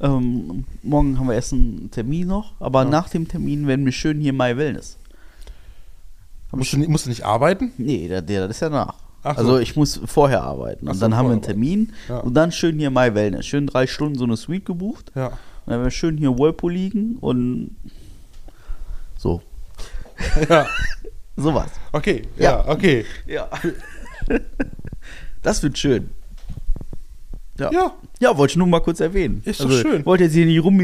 Ähm, morgen haben wir erst einen Termin noch, aber Ja. nach dem Termin werden wir schön hier My Wellness. Musst du, ni- musst du nicht arbeiten? nee, der, der, das ist ja nach. Ach so. Also ich muss vorher arbeiten. Ach Und so, dann haben wir einen Termin Ja. und dann schön hier My Wellness. Schön drei Stunden so eine Suite gebucht. Ja. Und dann haben wir schön hier Whirlpool liegen und so. Ja. Sowas. Okay. Ja. Ja, okay. Ja. das wird schön. Ja. Ja. Ja, wollte ich nur mal kurz erwähnen. Also, Ist doch schön. Wollte jetzt hier nicht rum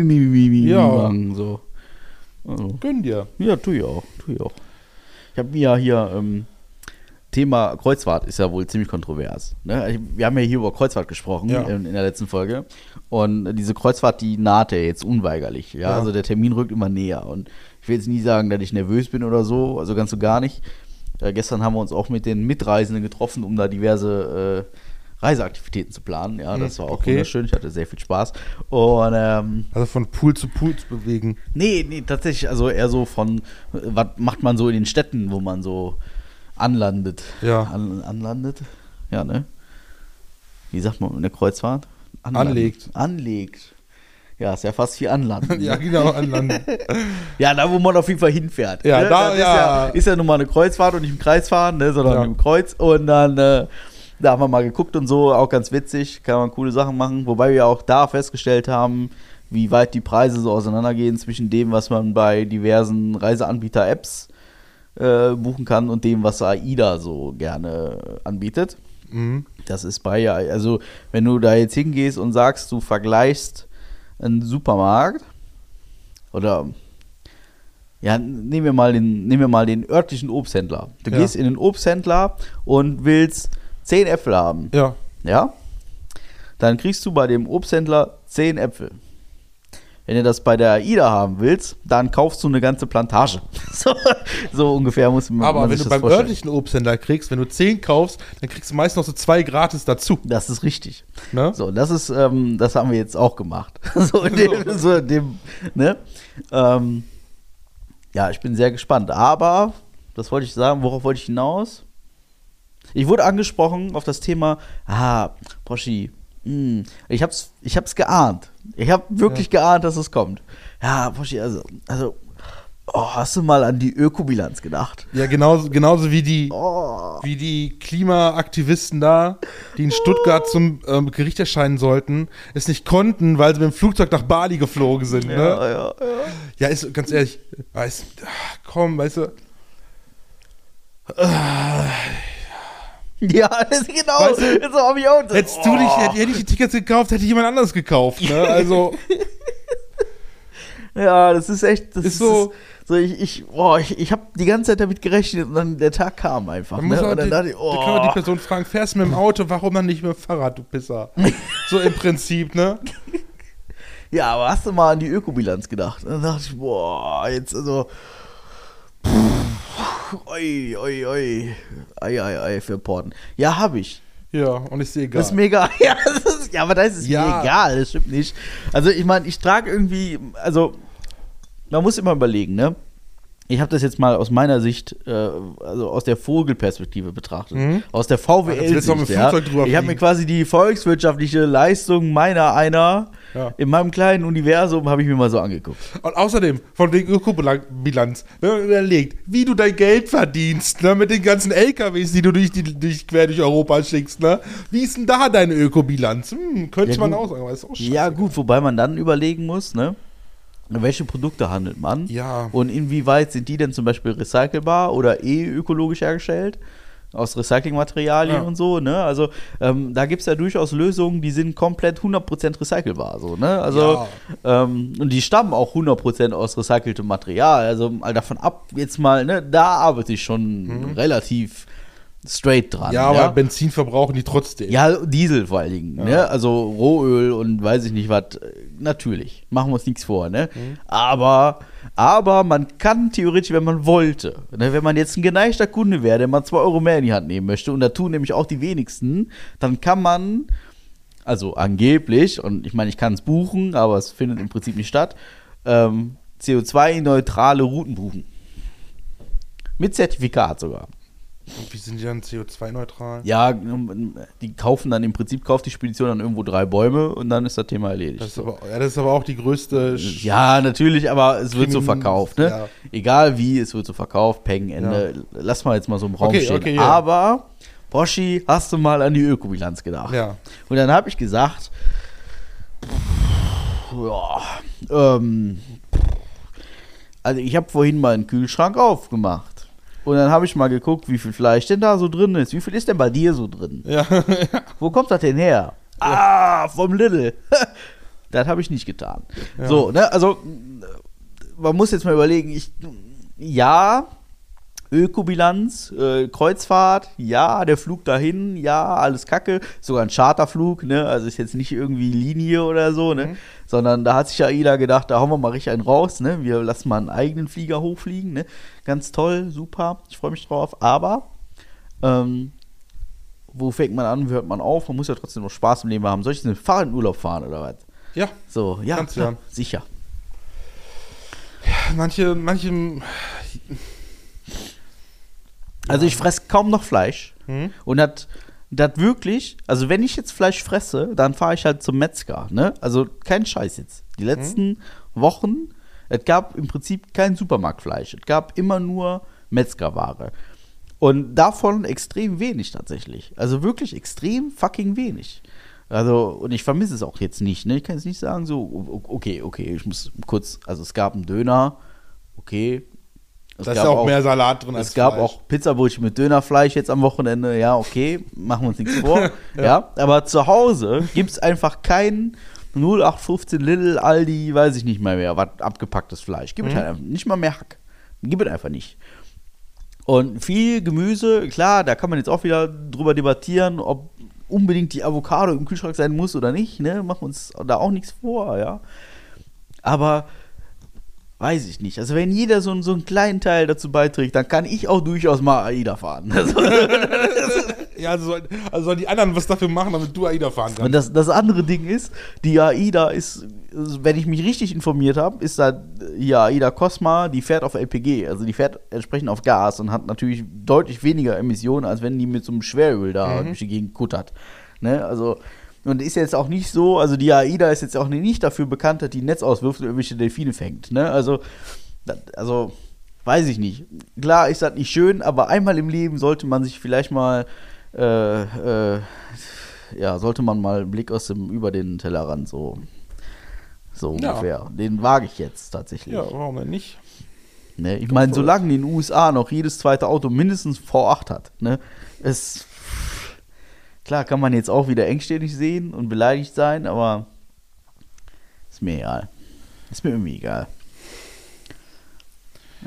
Ja. machen, so. Also. Gönn dir. Ja, tu ich auch, tu ich auch. Ich habe mir ja hier ähm, Thema Kreuzfahrt ist ja wohl ziemlich kontrovers. Ne? Wir haben ja hier über Kreuzfahrt gesprochen Ja. in, in der letzten Folge und diese Kreuzfahrt, die naht ja jetzt unweigerlich. Ja? Ja. also der Termin rückt immer näher und ich will jetzt nie sagen, dass ich nervös bin oder so, also ganz so gar nicht. Äh, gestern haben wir uns auch mit den Mitreisenden getroffen, um da diverse äh, Reiseaktivitäten zu planen. Ja, das war auch okay. wunderschön. Ich hatte sehr viel Spaß und ähm, Also von Pool zu Pool zu bewegen. Nee, nee, tatsächlich, also eher so von, äh, was macht man so in den Städten, wo man so anlandet. Ja. An, anlandet? Ja, ne? Wie sagt man in der Kreuzfahrt? Anlegt. Anlegt. Ja, ist ja fast wie anlanden. Ja, ne? genau, an Land. ja, da wo man auf jeden Fall hinfährt. Ja, ne? da, das ja. Ist ja, ist ja nun mal eine Kreuzfahrt und nicht im Kreis fahren, ne, sondern Ja. im Kreuz. Und dann, äh, da haben wir mal geguckt und so, auch ganz witzig, kann man coole Sachen machen. Wobei wir auch da festgestellt haben, wie weit die Preise so auseinandergehen zwischen dem, was man bei diversen Reiseanbieter-Apps äh, buchen kann und dem, was AIDA so gerne anbietet. Mhm. Das ist bei ja, also wenn du da jetzt hingehst und sagst, du vergleichst einen Supermarkt oder ja, nehmen wir mal den, nehmen wir mal den örtlichen Obsthändler. Du Ja. gehst in den Obsthändler und willst 10 Äpfel haben, Ja. ja? Dann kriegst du bei dem Obsthändler 10 Äpfel. Wenn du das bei der AIDA haben willst, dann kaufst du eine ganze Plantage. So, so ungefähr muss man, Aber man wenn du beim vorstellen. örtlichen Obsthändler kriegst, wenn du 10 kaufst, dann kriegst du meist noch so zwei gratis dazu. Das ist richtig. Ne? So, das ist, ähm, das haben wir jetzt auch gemacht. so in dem, so in dem ne? Ähm, ja, ich bin sehr gespannt. Aber, das wollte ich sagen, worauf wollte ich hinaus? Ich wurde angesprochen auf das Thema, ah, Poschi, mh, ich hab's, ich hab's geahnt. Ich habe wirklich geahnt, dass es kommt. Ja, Poschi, also, also, oh, hast du mal an die Ökobilanz gedacht? Ja, genauso, genauso wie die, Oh. wie die Klimaaktivisten da, die in Stuttgart zum ähm, Gericht erscheinen sollten, es nicht konnten, weil sie mit dem Flugzeug nach Bali geflogen sind. Ne? Ja, ja, ja. Ja, ist ganz ehrlich, weiß, ach, komm, weißt du, Ja, das ist genau. Weißt du, das habe ich auch. hättest du dich, hätte, hätte ich die Tickets gekauft, hätte jemand anderes gekauft. Ne? Also, Ja, das ist echt. Das Ist so- so ich, ich, oh, ich, ich habe die ganze Zeit damit gerechnet und dann der Tag kam einfach. Ne? Und dann die, dachte ich, da kann man die oh. Person fragen, fährst du mit dem Auto, warum dann nicht mit dem Fahrrad, du Pisser? so im Prinzip, ne? Ja, aber hast du mal an die Ökobilanz gedacht? Dann dachte ich, boah, jetzt also. Pff, oi, oi, oi. Ei, ei, ei, für Porten. Ja, habe ich. Ja, und ich sehe egal. Das ist mega. Ja, ist, ja aber das ist Ja. mir egal, das stimmt nicht. Also, ich meine, ich trage irgendwie, also, man muss immer überlegen, ne? Ich habe das jetzt mal aus meiner Sicht, äh, also aus der Vogelperspektive betrachtet. Mhm. Aus der VWL-Sicht. mit Ja. Ich habe mir quasi die volkswirtschaftliche Leistung meiner einer Ja. in meinem kleinen Universum habe ich mir mal so angeguckt. Und außerdem, von wegen Ökobilanz, wenn man überlegt, wie du dein Geld verdienst, ne, mit den ganzen LKWs, die du durch, die, durch, quer durch Europa schickst, ne, wie ist denn da deine Ökobilanz? Hm, könnte Ja, man gut. auch sagen, aber ist auch scheiße. Ja, gut, wobei man dann überlegen muss, ne? Welche Produkte handelt man? Ja. Und inwieweit sind die denn zum Beispiel recycelbar oder eh ökologisch hergestellt? Aus Recyclingmaterialien Ja. und so, ne? Also ähm, da gibt es ja durchaus Lösungen, die sind komplett 100% recycelbar, so, ne? Also, ähm, und die stammen auch 100% aus recyceltem Material. Also mal davon ab, jetzt mal, ne? Da arbeite ich schon relativ straight dran. Mhm. Ja, aber Benzin verbrauchen die trotzdem. Ja, Diesel vor allen Dingen, ne? Also Rohöl und weiß ich nicht was. äh, Natürlich, machen wir uns nichts vor, ne? Aber, aber man kann theoretisch, wenn man wollte, ne? wenn man jetzt ein geneigter Kunde wäre, der mal 2 Euro mehr in die Hand nehmen möchte, und da tun nämlich auch die wenigsten, dann kann man, also angeblich, und ich meine, ich kann es buchen, aber es findet im Prinzip nicht statt, ähm, CO2-neutrale Routen buchen. Mit Zertifikat sogar. Und wie sind die dann CO2-neutral? Ja, die kaufen dann im Prinzip, kauft die Spedition dann irgendwo drei Bäume und dann ist das Thema erledigt. Das ist, aber, ja, das ist aber auch die größte. Sch- ja, natürlich, aber es wird so verkauft, ne? ja. Egal wie, es wird so verkauft, Peng, Ende. Lass mal jetzt mal so im Raum Okay, stehen. okay, ja. Aber Boschi, hast du mal an die Ökobilanz gedacht? Ja. Und dann habe ich gesagt, ja, ähm, also ich habe vorhin mal einen Kühlschrank aufgemacht. Und dann habe ich mal geguckt, wie viel Fleisch denn da so drin ist. Wie viel ist denn bei dir so drin? Ja. Wo kommt das denn her? Ah, vom Lidl. das habe ich nicht getan. Ja. So, ne, also man muss jetzt mal überlegen, ich, ja, Ökobilanz, äh, Kreuzfahrt, ja, der Flug dahin, ja, alles kacke, sogar ein Charterflug, ne, also ist jetzt nicht irgendwie Linie oder so, ne, Mhm. sondern da hat sich AIDA gedacht, da hauen wir mal richtig einen raus, ne, wir lassen mal einen eigenen Flieger hochfliegen, ne, ganz toll, super, ich freue mich drauf, aber, ähm, wo fängt man an, wo hört man auf, man muss ja trotzdem noch Spaß im Leben haben, soll ich jetzt mit dem Fahrrad in Urlaub fahren oder was? Ja. So, ja, Kannst klar, ja. sicher. Manche, manche. Also ich fresse kaum noch Fleisch. Hm? Und das das wirklich, also wenn ich jetzt Fleisch fresse, dann fahre ich halt zum Metzger, ne? Also kein Scheiß jetzt. Die letzten Wochen, es gab im Prinzip kein Supermarktfleisch. Es gab immer nur Metzgerware. Und davon extrem wenig tatsächlich. Also wirklich extrem fucking wenig. Also, und ich vermisse es auch jetzt nicht, ne? Ich kann jetzt nicht sagen, so, okay, okay, ich muss kurz, also es gab einen Döner, okay. Es Da ist gab ja auch, mehr Salat drin als es gab Fleisch. auch Pizzabrötchen mit Dönerfleisch jetzt am Wochenende. Ja, okay, machen wir uns nichts vor. ja. aber zu Hause gibt es einfach kein 0815 Little Aldi, weiß ich nicht mal mehr, was abgepacktes Fleisch. Gibt es Mhm. halt einfach nicht mal mehr Hack. Gibt es einfach nicht. Und viel Gemüse, klar, da kann man jetzt auch wieder drüber debattieren, ob unbedingt die Avocado im Kühlschrank sein muss oder nicht. Ne? Machen wir uns da auch nichts vor, ja. Aber weiß ich nicht. Also wenn jeder so, so einen kleinen Teil dazu beiträgt, dann kann ich auch durchaus mal AIDA fahren. Also, Ja, also, soll- also sollen die anderen was dafür machen, damit du AIDA fahren und kannst. das, das andere Ding ist, die AIDA ist, wenn ich mich richtig informiert habe, ist da hier AIDA Cosma, die fährt auf LPG, also die fährt entsprechend auf Gas und hat natürlich deutlich weniger Emissionen, als wenn die mit so einem Schweröl da durch die Gegend kuttert. Ne? Also, und ist jetzt auch nicht so, also die AIDA ist jetzt auch nicht dafür bekannt, dass die Netz auswirft und irgendwelche Delfine fängt. Ne? Also, also, weiß ich nicht. Klar ist das nicht schön, aber einmal im Leben sollte man sich vielleicht mal, äh, äh, ja, sollte man mal einen Blick aus dem, über den Tellerrand so, so Ja. ungefähr. Den wage ich jetzt tatsächlich. Ja, warum denn nicht? Ne? Ich meine, solange in den USA noch jedes zweite Auto mindestens V8 hat, ne, es, klar kann man jetzt auch wieder engstirnig sehen und beleidigt sein, aber ist mir egal. Ist mir irgendwie egal.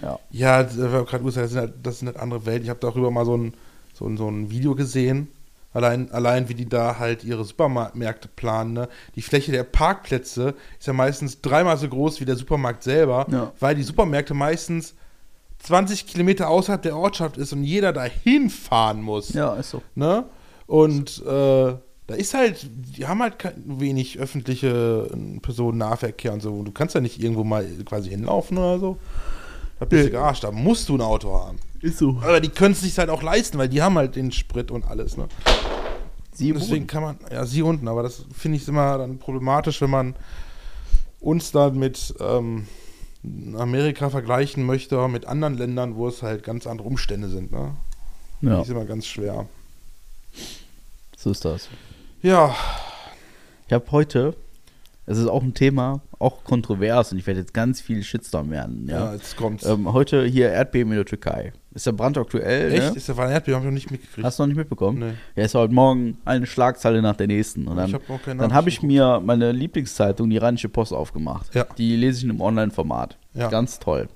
Ja. Ja, das gerade gesagt, das sind halt, das sind halt andere Welten. Ich habe darüber mal so ein, so, ein, so ein Video gesehen. Allein, allein wie die da halt ihre Supermärkte planen. Ne? Die Fläche der Parkplätze ist ja meistens dreimal so groß wie der Supermarkt selber, Ja. weil die Supermärkte meistens 20 Kilometer außerhalb der Ortschaft ist und jeder dahin fahren muss. Ja, ist so. Ne? Und äh, da ist halt, die haben halt kein, wenig öffentliche äh, Personennahverkehr und so. Und du kannst ja nicht irgendwo mal quasi hinlaufen oder so. Da bist du gearscht, da musst du ein Auto haben. Ist so. Aber die können es sich halt auch leisten, weil die haben halt den Sprit und alles, ne? Sie Deswegen kann man, ja, sie unten, aber das finde ich immer dann problematisch, wenn man uns dann mit ähm, Amerika vergleichen möchte, oder mit anderen Ländern, wo es halt ganz andere Umstände sind, ne? ja, Das ist immer ganz schwer. So ist das. Ja, Ich habe heute, es ist auch ein Thema, auch kontrovers und ich werde jetzt ganz viel Shitstorm werden. ja, Ja. jetzt kommt's. Ähm, heute hier Erdbeben in der Türkei. Ist ja brandaktuell. Echt? Ne? Ist der war ein Erdbeben? Hab ich noch nicht mitgekriegt. Hast du noch nicht mitbekommen? Nee. Ja, ist heute Morgen eine Schlagzeile nach der nächsten. Und dann, ich hab auch keine dann habe ich mir meine Lieblingszeitung, die Rheinische Post, aufgemacht. Ja. Die lese ich in einem Online-Format. Ja. Ganz toll.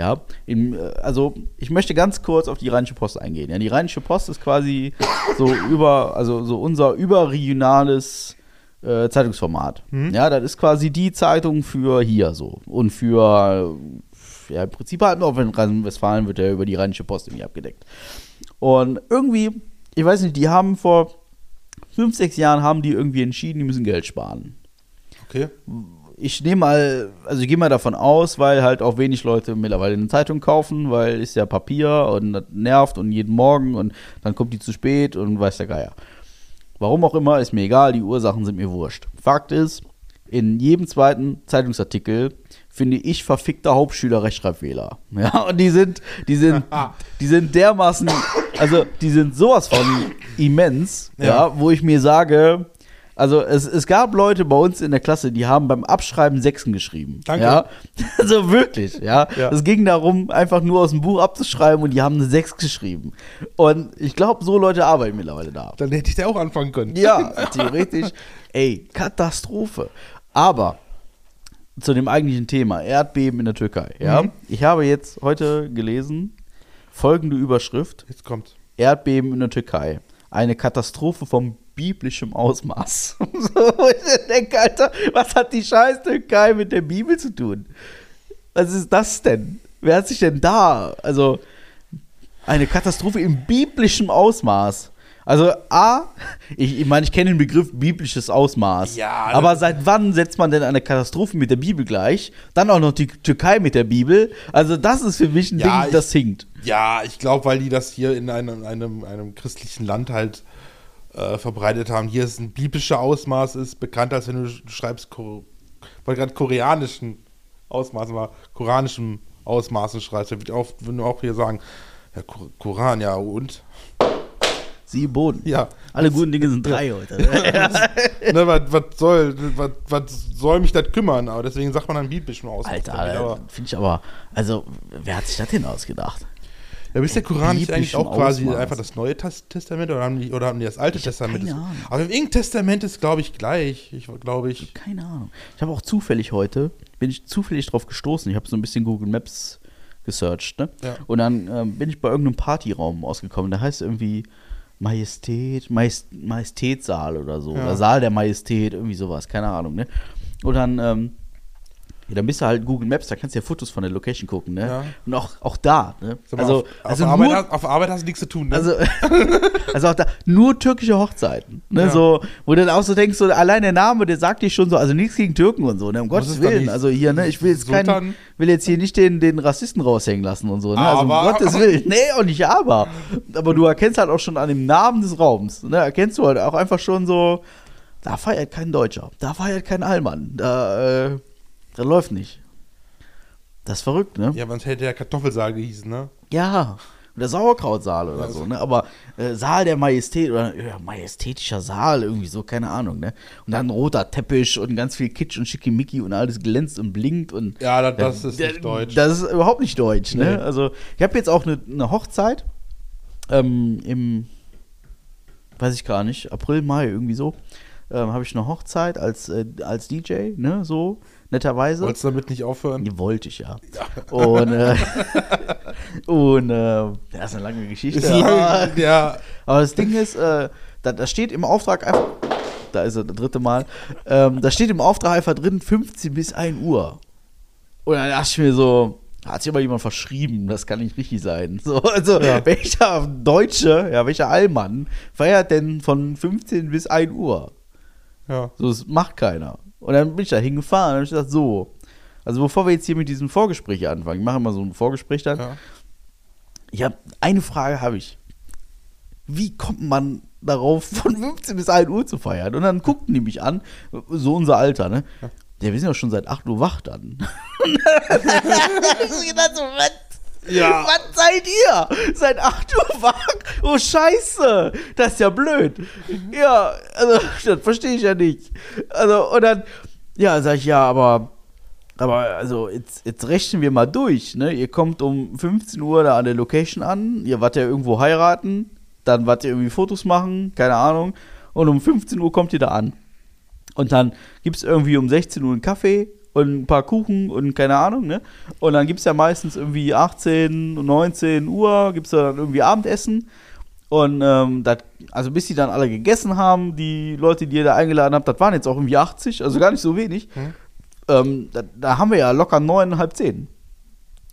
Ja, im, äh, also ich möchte ganz kurz auf die Rheinische Post eingehen. Ja, die Rheinische Post ist quasi so über, also so unser überregionales äh, Zeitungsformat. Mhm. Ja, das ist quasi die Zeitung für hier so. Und für, äh, ja, im Prinzip halt nur in Rheinland-Westfalen wird ja über die Rheinische Post irgendwie abgedeckt. Und irgendwie, ich weiß nicht, die haben vor fünf, sechs Jahren haben die irgendwie entschieden, die müssen Geld sparen. Okay. Ich nehme mal, also ich gehe mal davon aus, weil halt auch wenig Leute mittlerweile eine Zeitung kaufen, weil ist ja Papier und das nervt und jeden Morgen und dann kommt die zu spät und weiß der Geier. Warum auch immer, ist mir egal, die Ursachen sind mir wurscht. Fakt ist, in jedem zweiten Zeitungsartikel finde ich verfickte Hauptschüler-Rechtschreibfehler. Ja, und die sind, die sind, die sind dermaßen, also die sind sowas von immens, ja. Ja. wo ich mir sage, also es, es gab Leute bei uns in der Klasse, die haben beim Abschreiben Sechsen geschrieben. Danke. Ja, also wirklich, ja. Ja. Es ging darum, einfach nur aus dem Buch abzuschreiben und die haben eine Sechs geschrieben. Und ich glaube, so Leute arbeiten mittlerweile da. Dann hätte ich da auch anfangen können. Ja, theoretisch. Ey, Katastrophe. Aber zu dem eigentlichen Thema, Erdbeben in der Türkei. Ja, Mhm. ich habe jetzt heute gelesen folgende Überschrift: Jetzt kommt. Erdbeben in der Türkei. Eine Katastrophe vom biblischem Ausmaß. so, ich denke, Alter, was hat die scheiß Türkei mit der Bibel zu tun? Was ist das denn? Wer hat sich denn da? Also, eine Katastrophe im biblischen Ausmaß. Also, A, ich, ich meine, ich kenne den Begriff biblisches Ausmaß. Ja, Aber seit wann setzt man denn eine Katastrophe mit der Bibel gleich? Dann auch noch die Türkei mit der Bibel. Also, das ist für mich ein Ja, Ding, das hinkt. Ja, ich glaube, weil die das hier in einem, einem, einem christlichen Land halt äh, verbreitet haben. Hier ist ein biblischer Ausmaß, ist bekannt, als wenn du sch- schreibst, wollte gerade koreanischen Ausmaßen, aber koranischen Ausmaßen schreibst. Da wird auch, wir auch hier sagen, ja, Ko- Koran, ja, und? Sie Boden. Ja. Alle guten Dinge sind drei heute. ne, was, was, soll, was, was soll mich das kümmern? Aber deswegen sagt man dann biblischen Ausmaß. Alter, aber, finde ich aber, also, wer hat sich das denn ausgedacht? Ja, ist der Koran nicht eigentlich auch quasi Ausmaß. einfach das Neue Testament oder haben die, oder haben die das Alte Ich Testament? keine Ahnung. Aber im irgendein Testament ist, glaube ich, gleich. Ich glaube ich. Keine Ahnung. Ich habe auch zufällig heute, bin ich zufällig drauf gestoßen. Ich habe so ein bisschen Google Maps gesearched, ne? Ja. Und dann ähm, bin ich bei irgendeinem Partyraum ausgekommen. Der heißt irgendwie Majestät, Majest, Majestätssaal oder so. Ja. Oder Saal der Majestät, irgendwie sowas, keine Ahnung, ne? Und dann, ähm, ja, dann bist du halt Google Maps, da kannst du ja Fotos von der Location gucken, ne? Ja. Und auch, auch da, ne? Mal, Also, auf, also auf, Arbeit, hast- auf Arbeit hast du nichts zu tun. Ne? also, also auch da, nur türkische Hochzeiten. Ne, Ja. so, wo du dann auch so denkst, so allein der Name, der sagt dir schon so, also nichts gegen Türken und so, ne, um Muss Gottes Willen. Also hier, ne, ich will jetzt keinen, will jetzt hier nicht den, den Rassisten raushängen lassen und so, ne, also um Aber- Gottes Willen. Nee, auch nicht aber. Aber du erkennst halt auch schon an dem Namen des Raums, ne, erkennst du halt auch einfach schon so, da feiert kein Deutscher, da feiert kein Allmann, da, äh, da läuft nicht. Das ist verrückt, ne? ja, sonst hätte der Kartoffelsaal gehießen, ne? Ja, oder Sauerkrautsaal oder Ja, so, ne? Aber äh, Saal der Majestät oder ja, majestätischer Saal, irgendwie so, keine Ahnung, ne? Und dann ein roter Teppich und ganz viel Kitsch und Schickimicki und alles glänzt und blinkt und. Ja, das, das ist Ja, nicht deutsch. Das ist überhaupt nicht deutsch, ne? Nee. Also, ich habe jetzt auch eine, eine Hochzeit ähm, im, weiß ich gar nicht, April, Mai, irgendwie so. Ähm, habe ich eine Hochzeit als, äh, als DJ, ne? So, netterweise. Wolltest du damit nicht aufhören? Die wollte ich ja. Und, äh, und äh, das ist eine lange Geschichte. Ist aber, lang, ja, aber das Ding ist, äh, da, da steht im Auftrag einfach, da ist er, das dritte Mal, ähm, da steht im Auftrag einfach drin 15 bis 1 Uhr. Und dann dachte ich mir so, hat sich aber jemand verschrieben, das kann nicht richtig sein. So, also, Ja. welcher Deutsche, ja, welcher Allmann feiert denn von 15 bis 1 Uhr? ja. So, das macht keiner. Und dann bin ich da hingefahren und habe ich gesagt, so. Also bevor wir jetzt hier mit diesem Vorgespräch anfangen, ich mache immer so ein Vorgespräch dann. ja. Ich habe eine Frage habe ich. Wie kommt man darauf, von 15 bis 1 Uhr zu feiern? Und dann guckten die mich an, so unser Alter, ne? Ja, wir sind ja schon seit 8 Uhr wach dann. Und dann hab ich gedacht, so, was? Ja. Was seid ihr? Seit 8 Uhr wach? Oh, scheiße. Das ist ja blöd. Ja, also, das verstehe ich ja nicht. Also, und dann, ja, sag ich, ja, aber, aber, also, jetzt, jetzt rechnen wir mal durch, ne? Ihr kommt um 15 Uhr da an der Location an, ihr wart ja irgendwo heiraten, dann wart ihr irgendwie Fotos machen, keine Ahnung, und um 15 Uhr kommt ihr da an. Und dann gibt es irgendwie um 16 Uhr einen Kaffee und ein paar Kuchen und keine Ahnung, ne? Und dann gibt es ja meistens irgendwie 18, 19 Uhr, gibt es dann irgendwie Abendessen. Und ähm, dat, also bis die dann alle gegessen haben, die Leute, die ihr da eingeladen habt, das waren jetzt auch irgendwie 80, also gar nicht so wenig. Hm. Ähm, da, da haben wir ja locker neun, halb zehn.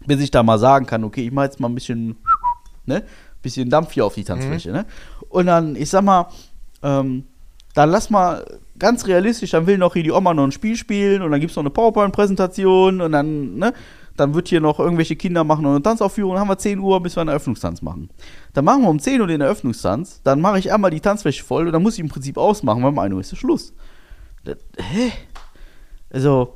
Bis ich da mal sagen kann, okay, ich mach jetzt mal ein bisschen, ne? Bisschen Dampf hier auf die Tanzfläche, ne? Und dann, ich sag mal, ähm, dann lass mal ganz realistisch, dann will noch hier die Oma noch ein Spiel spielen und dann gibt es noch eine PowerPoint-Präsentation und dann, ne, dann wird hier noch irgendwelche Kinder machen und eine Tanzaufführung, dann haben wir 10 Uhr, bis wir einen Eröffnungstanz machen. Dann machen wir um 10 Uhr den Eröffnungstanz, dann mache ich einmal die Tanzfläche voll und dann muss ich im Prinzip ausmachen, weil um 1 Uhr ist der Schluss. Das, hä? Also,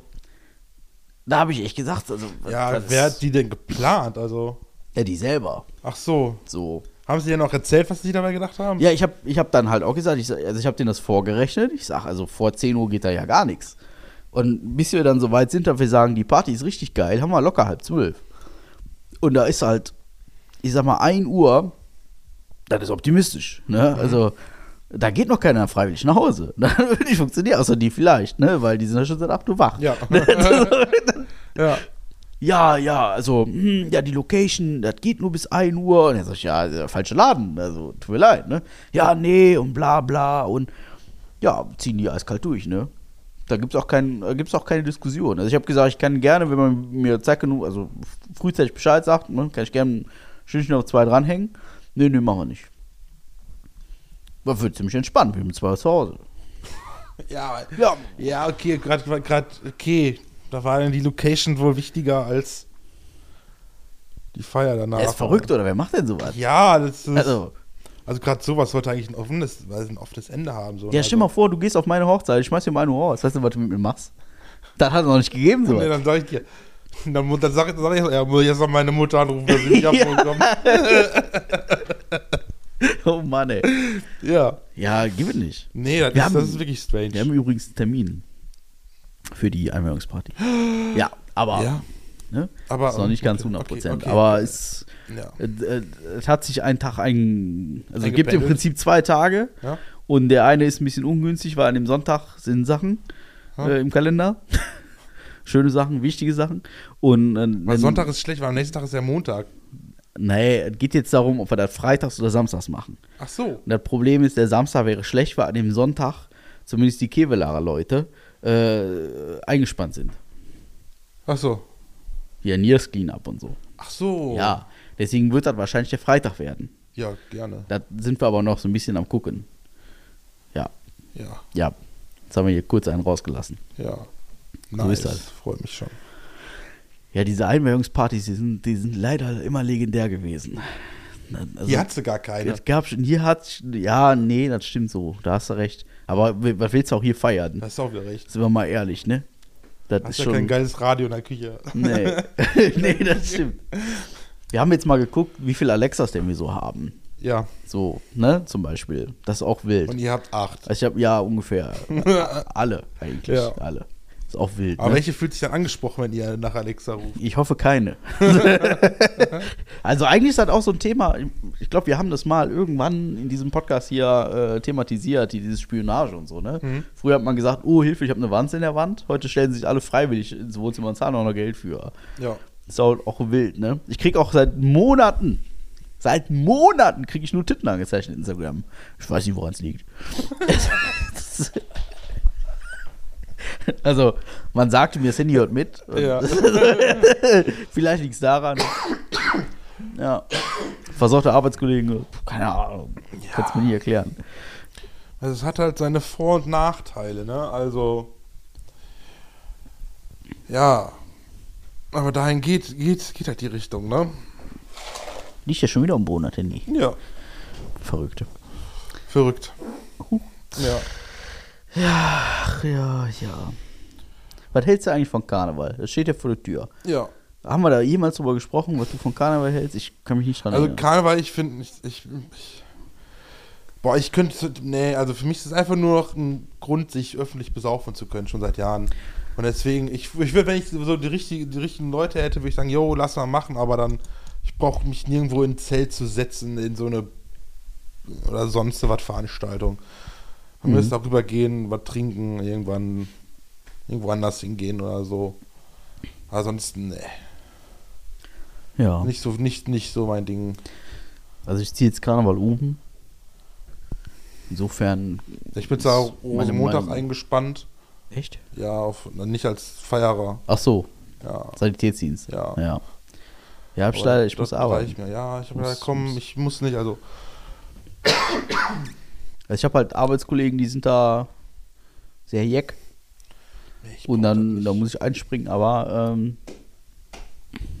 da habe ich echt gesagt, also, Ja, wer hat die denn geplant? Also, ja, die selber. ach so. So. Haben sie dir noch erzählt, was sie dabei gedacht haben? Ja, ich habe ich hab dann halt auch gesagt, ich, sag- also ich habe denen das vorgerechnet. Ich sage, also vor 10 Uhr geht da ja gar nichts. Und bis wir dann so weit sind, dass wir sagen, die Party ist richtig geil, haben wir locker halb zwölf. Und da ist halt, ich sag mal, 1 Uhr, das ist optimistisch. Ne? Also, da geht noch keiner freiwillig nach Hause. Das würde nicht funktionieren, außer die vielleicht, ne? weil die sind ja schon seit 8 Uhr wach. Ja. ja. Ja, ja, also, hm, ja, die Location, das geht nur bis 1 Uhr. Und er sagt, ja, der falsche Laden, also, tut mir leid, ne? Ja, nee, und bla, bla, und ja, ziehen die eiskalt durch, ne? Da gibt's auch, kein, da gibt's auch keine Diskussion. Also, ich habe gesagt, ich kann gerne, wenn man mir Zeit genug, also frühzeitig Bescheid sagt, ne, kann ich gerne ein Stündchen noch zwei dranhängen. Nee, nee, machen wir nicht. War wird ziemlich entspannt, wir sind zwei zu Hause. Ja, Ja, ja okay, gerade, gerade, okay. Da war dann die Location wohl wichtiger als die Feier danach. er ist verrückt, oder wer macht denn sowas? Ja, das ist. Also, Also, gerade sowas sollte eigentlich ein offenes, ein offenes Ende haben. So. Ja, stell mal vor, du gehst auf meine Hochzeit, ich schmeiß dir mal eine raus. Weißt du, was du mit mir machst? Das hat es noch nicht gegeben, so. Nee, dann sag ich dir. Dann, dann sag, ich- sag ich, ja, muss ich jetzt noch meine Mutter anrufen, dass sie mich abholen. Oh Mann, ey. Ja. Ja, gib es nicht. Nee, das, Wir ist, haben- das ist wirklich strange. Wir haben übrigens einen Termin für die Einweihungsparty. Ja, aber ja, ne? aber. ist noch nicht ganz okay, 100 okay, Prozent. okay. aber es, Ja. äh, äh, es hat sich ein Tag ein. Also es gibt im. Prinzip zwei Tage. Ja. Und der eine ist ein bisschen ungünstig, weil an dem Sonntag sind Sachen äh, im Kalender. Schöne Sachen, wichtige Sachen. Und, äh, Weil Sonntag ist schlecht, weil am nächsten Tag ist ja Montag. Nee, es geht jetzt darum, ob wir das freitags oder samstags machen. Ach so. Und das Problem ist, der Samstag wäre schlecht, weil an dem Sonntag zumindest die Kevelarer Leute äh, eingespannt sind. Ach so. Hier Niers Cleanup und so. Ach so. Ja, deswegen wird das wahrscheinlich der Freitag werden. Ja, gerne. Da sind wir aber noch so ein bisschen am gucken. Ja, Ja, ja. Jetzt haben wir hier kurz einen rausgelassen. ja. So ist das. Freut mich schon. Ja, diese Einweihungspartys, die sind, die sind leider immer legendär gewesen. Also, Hier hat sie gar keine. es gab schon, hier hat, ja, nee, das stimmt so, da hast du recht. Aber was willst du auch hier feiern? Das ist auch wieder recht. Sind wir mal ehrlich, ne? Das Hast ist ja schon. kein geiles Radio in der Küche. Nee. nee, das stimmt. Wir haben jetzt mal geguckt, wie viele Alexas denn wir so haben. Ja, So, ne, zum Beispiel. Das ist auch wild. und ihr habt acht. Also ich habe ja ungefähr alle eigentlich. Ja. Alle. Ist auch wild. Aber ne? welche fühlt sich dann angesprochen, wenn ihr nach Alexa ruft? Ich hoffe keine. also eigentlich ist das auch so ein Thema. Ich glaube, wir haben das mal irgendwann in diesem Podcast hier äh, thematisiert, die- dieses Spionage und so. Ne? Mhm. Früher hat man gesagt, oh Hilfe, ich habe eine Wand in der Wand. Heute stellen sich alle freiwillig ins Wohnzimmer und zahlen auch noch Geld für. Ja. Ist auch, auch wild, ne? Ich krieg auch seit Monaten, seit Monaten kriege ich nur Titten angezeichnet in Instagram. Ich weiß nicht, woran es liegt. Also, man sagte mir, Handy hört mit. Und Ja. Vielleicht liegt es daran. Ja. Versorgte Arbeitskollegen, keine Ahnung. Kannst mir nie erklären. Also es hat halt seine Vor- und Nachteile, ne? Also. Ja. Aber dahin geht, geht, geht halt die Richtung, ne? Liegt ja schon wieder am Boden, das Handy. Ja. Verrückte. Verrückt. Ja. Ach ja, ja. Was hältst du eigentlich von Karneval? Das steht ja vor der Tür. Ja. Haben wir da jemals drüber gesprochen, was du von Karneval hältst? Ich kann mich nicht dran Also erinnern. Karneval, ich finde, ich, ich, ich. Boah, ich könnte. Nee, also für mich ist es einfach nur noch ein Grund, sich öffentlich besaufen zu können, schon seit Jahren. Und deswegen, ich, ich würde, wenn ich so die, richtige, die richtigen Leute hätte, würde ich sagen, yo, lass mal machen, aber dann, ich brauche mich nirgendwo in ein Zelt zu setzen, in so eine oder sonst was Veranstaltung. Man Mhm. müsste auch rübergehen, was trinken, irgendwann irgendwo anders hingehen oder so. Ansonsten, nee, ja. nicht so, nicht, nicht so mein Ding. Also ich ziehe jetzt Karneval um. Insofern. Ich bin zwar Ist meine Montag Meinung. eingespannt, Echt? ja, auf, nicht als Feierer, Ach so, ja. Sanitätsdienst. Ja. Ja, ja hab ich, leider, ich muss arbeiten. Mir. Ja, ich habe gesagt, komm, ich muss nicht, also, Also ich habe halt Arbeitskollegen, die sind da sehr jeck. ich Und dann da muss ich einspringen, aber ähm,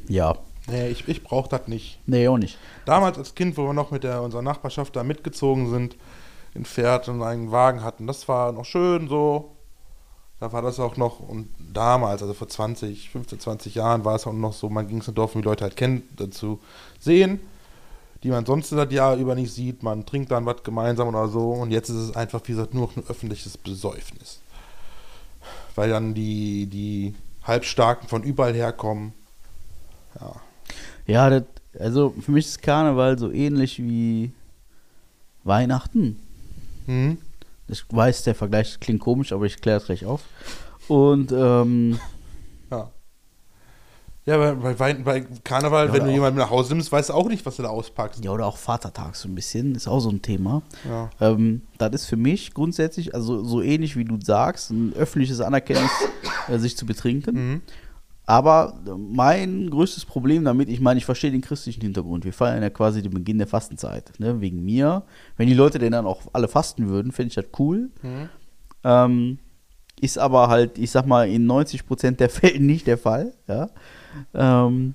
ja, Nee, ich, ich brauche das nicht. nee, auch nicht. Damals als Kind, wo wir noch mit der, unserer Nachbarschaft da mitgezogen sind, in Pferd und einen Wagen hatten, das war noch schön so. Da war das auch noch, und damals, also vor 20, 15, 20 Jahren, war es auch noch so, man ging es im Dorf, wie die Leute halt kennen, dazu sehen. Die man sonst das Jahr über nicht sieht. Man trinkt dann was gemeinsam oder so. Und jetzt ist es einfach, wie gesagt, nur noch ein öffentliches Besäufnis. Weil dann die, die Halbstarken von überall herkommen. Ja. Ja, das, also für mich ist Karneval so ähnlich wie Weihnachten. Mhm. Ich weiß, der Vergleich klingt komisch, aber ich kläre es gleich auf. Und ähm, Ja. Ja, bei, bei, bei Karneval, Ja, wenn du jemanden nach Hause nimmst, weißt du auch nicht, was du da auspackst. ja, oder auch Vatertag so ein bisschen, ist auch so ein Thema. Ja. Ähm, das ist für mich grundsätzlich, also so ähnlich wie du sagst, ein öffentliches Anerkenntnis, äh, sich zu betrinken. Mhm. Aber äh, mein größtes Problem damit, ich meine, ich verstehe den christlichen Hintergrund. Wir feiern ja quasi den Beginn der Fastenzeit, ne? wegen mir. Wenn die Leute denn dann auch alle fasten würden, fände ich das cool. Mhm. Ähm, ist aber halt, ich sag mal, in 90% der Fälle nicht der Fall. Ja? Ähm,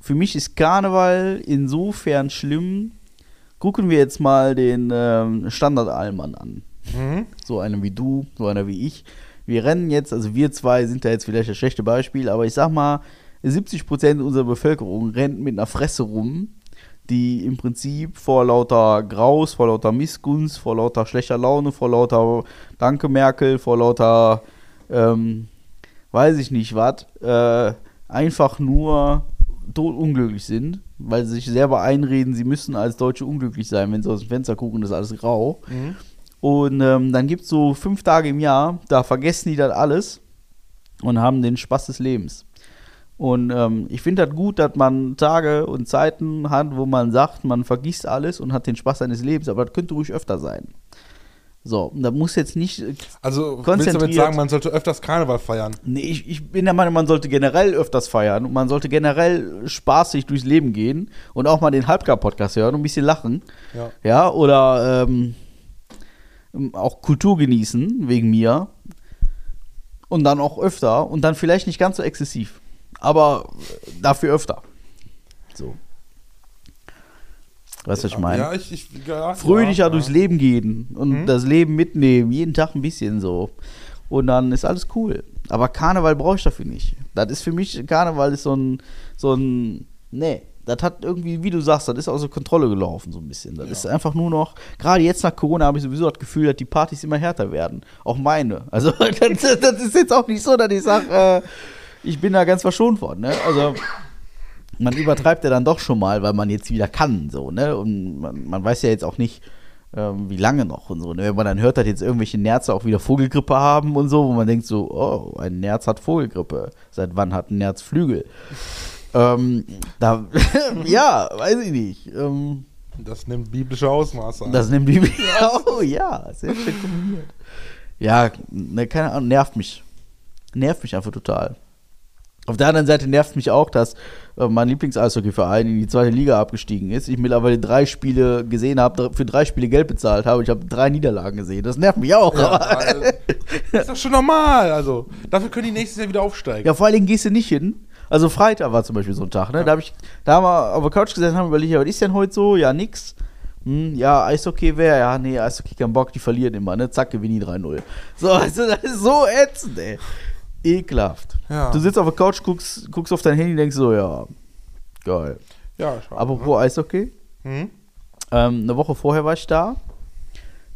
für mich ist Karneval insofern schlimm. Gucken wir jetzt mal den ähm, Standard-Allmann an. Mhm. So einer wie du, so einer wie ich. Wir rennen jetzt, also wir zwei sind da jetzt vielleicht das schlechte Beispiel, aber ich sag mal, 70% unserer Bevölkerung rennt mit einer Fresse rum, die im Prinzip vor lauter Graus, vor lauter Missgunst, vor lauter schlechter Laune, vor lauter Danke Merkel, vor lauter, ähm, weiß ich nicht was, äh, einfach nur totunglücklich sind, weil sie sich selber einreden, sie müssen als Deutsche unglücklich sein, wenn sie aus dem Fenster gucken, ist alles grau. Mhm. Und ähm, dann gibt es so fünf Tage im Jahr, da vergessen die das alles und haben den Spaß des Lebens. Und ähm, ich finde das gut, dass man Tage und Zeiten hat, wo man sagt, man vergisst alles und hat den Spaß seines Lebens, aber das könnte ruhig öfter sein. So, und da muss jetzt nicht. äh, Also, willst du damit sagen, man sollte öfters Karneval feiern? Nee, ich, ich bin der Meinung, man sollte generell öfters feiern und man sollte generell spaßig durchs Leben gehen und auch mal den Halbgar-Podcast hören und ein bisschen lachen. Ja. Ja, oder ähm, auch Kultur genießen, wegen mir. Und dann auch öfter und dann vielleicht nicht ganz so exzessiv. Aber dafür öfter. So. Weißt du, was ich meine? Ja, ich, ich, ja, Fröhlicher ja, durchs. Leben gehen und Mhm. das Leben mitnehmen, jeden Tag ein bisschen so. Und dann ist alles cool. Aber Karneval brauche ich dafür nicht. Das ist für mich, Karneval ist so ein, so ein, nee, das hat irgendwie, wie du sagst, das ist außer Kontrolle gelaufen, so ein bisschen. Das Ja. ist einfach nur noch, gerade jetzt nach Corona habe ich sowieso das Gefühl, dass die Partys immer härter werden. Auch meine. Also, das, das ist jetzt auch nicht so, dass ich sage, äh, ich bin da ganz verschont worden, ne? Also, man übertreibt ja dann doch schon mal, weil man jetzt wieder kann, so, ne? Und man, man weiß ja jetzt auch nicht, ähm, wie lange noch und so. Ne? Wenn man dann hört, dass jetzt irgendwelche Nerze auch wieder Vogelgrippe haben und so, wo man denkt so, oh, ein Nerz hat Vogelgrippe. Seit wann hat ein Nerz Flügel? ähm, da, ja, weiß ich nicht. Ähm, Das nimmt biblische Ausmaße an. das nimmt die Oh ja, sehr schön kombiniert. Ja, ne, keine Ahnung, nervt mich. Nervt mich einfach total. Auf der anderen Seite nervt mich auch, dass mein Lieblings-Eishockey-Verein in die zweite Liga abgestiegen ist. Ich mittlerweile drei Spiele gesehen habe, für drei Spiele Geld bezahlt habe. Ich habe drei Niederlagen gesehen. Das nervt mich auch. ja, also, das ist doch schon normal. Also, dafür können die nächstes Jahr wieder aufsteigen. Ja, vor allen Dingen gehst du nicht hin. Also Freitag war zum Beispiel so ein Tag, ne? Da, hab ich, da haben wir auf der Couch gesessen, haben überlegt, ja, was ist denn heute so? Ja, nix. Hm, ja, Eishockey wäre, ja, nee, Eishockey kein Bock, die verlieren immer, ne? Zack, gewinnen die 3-0. So, also, das ist so ätzend, ey. Ekelhaft. Ja. Du sitzt auf der Couch, guckst, guckst auf dein Handy, denkst so, ja, geil. Ja, schade. Apropos Eishockey, Hm? ähm, eine Woche vorher war ich da,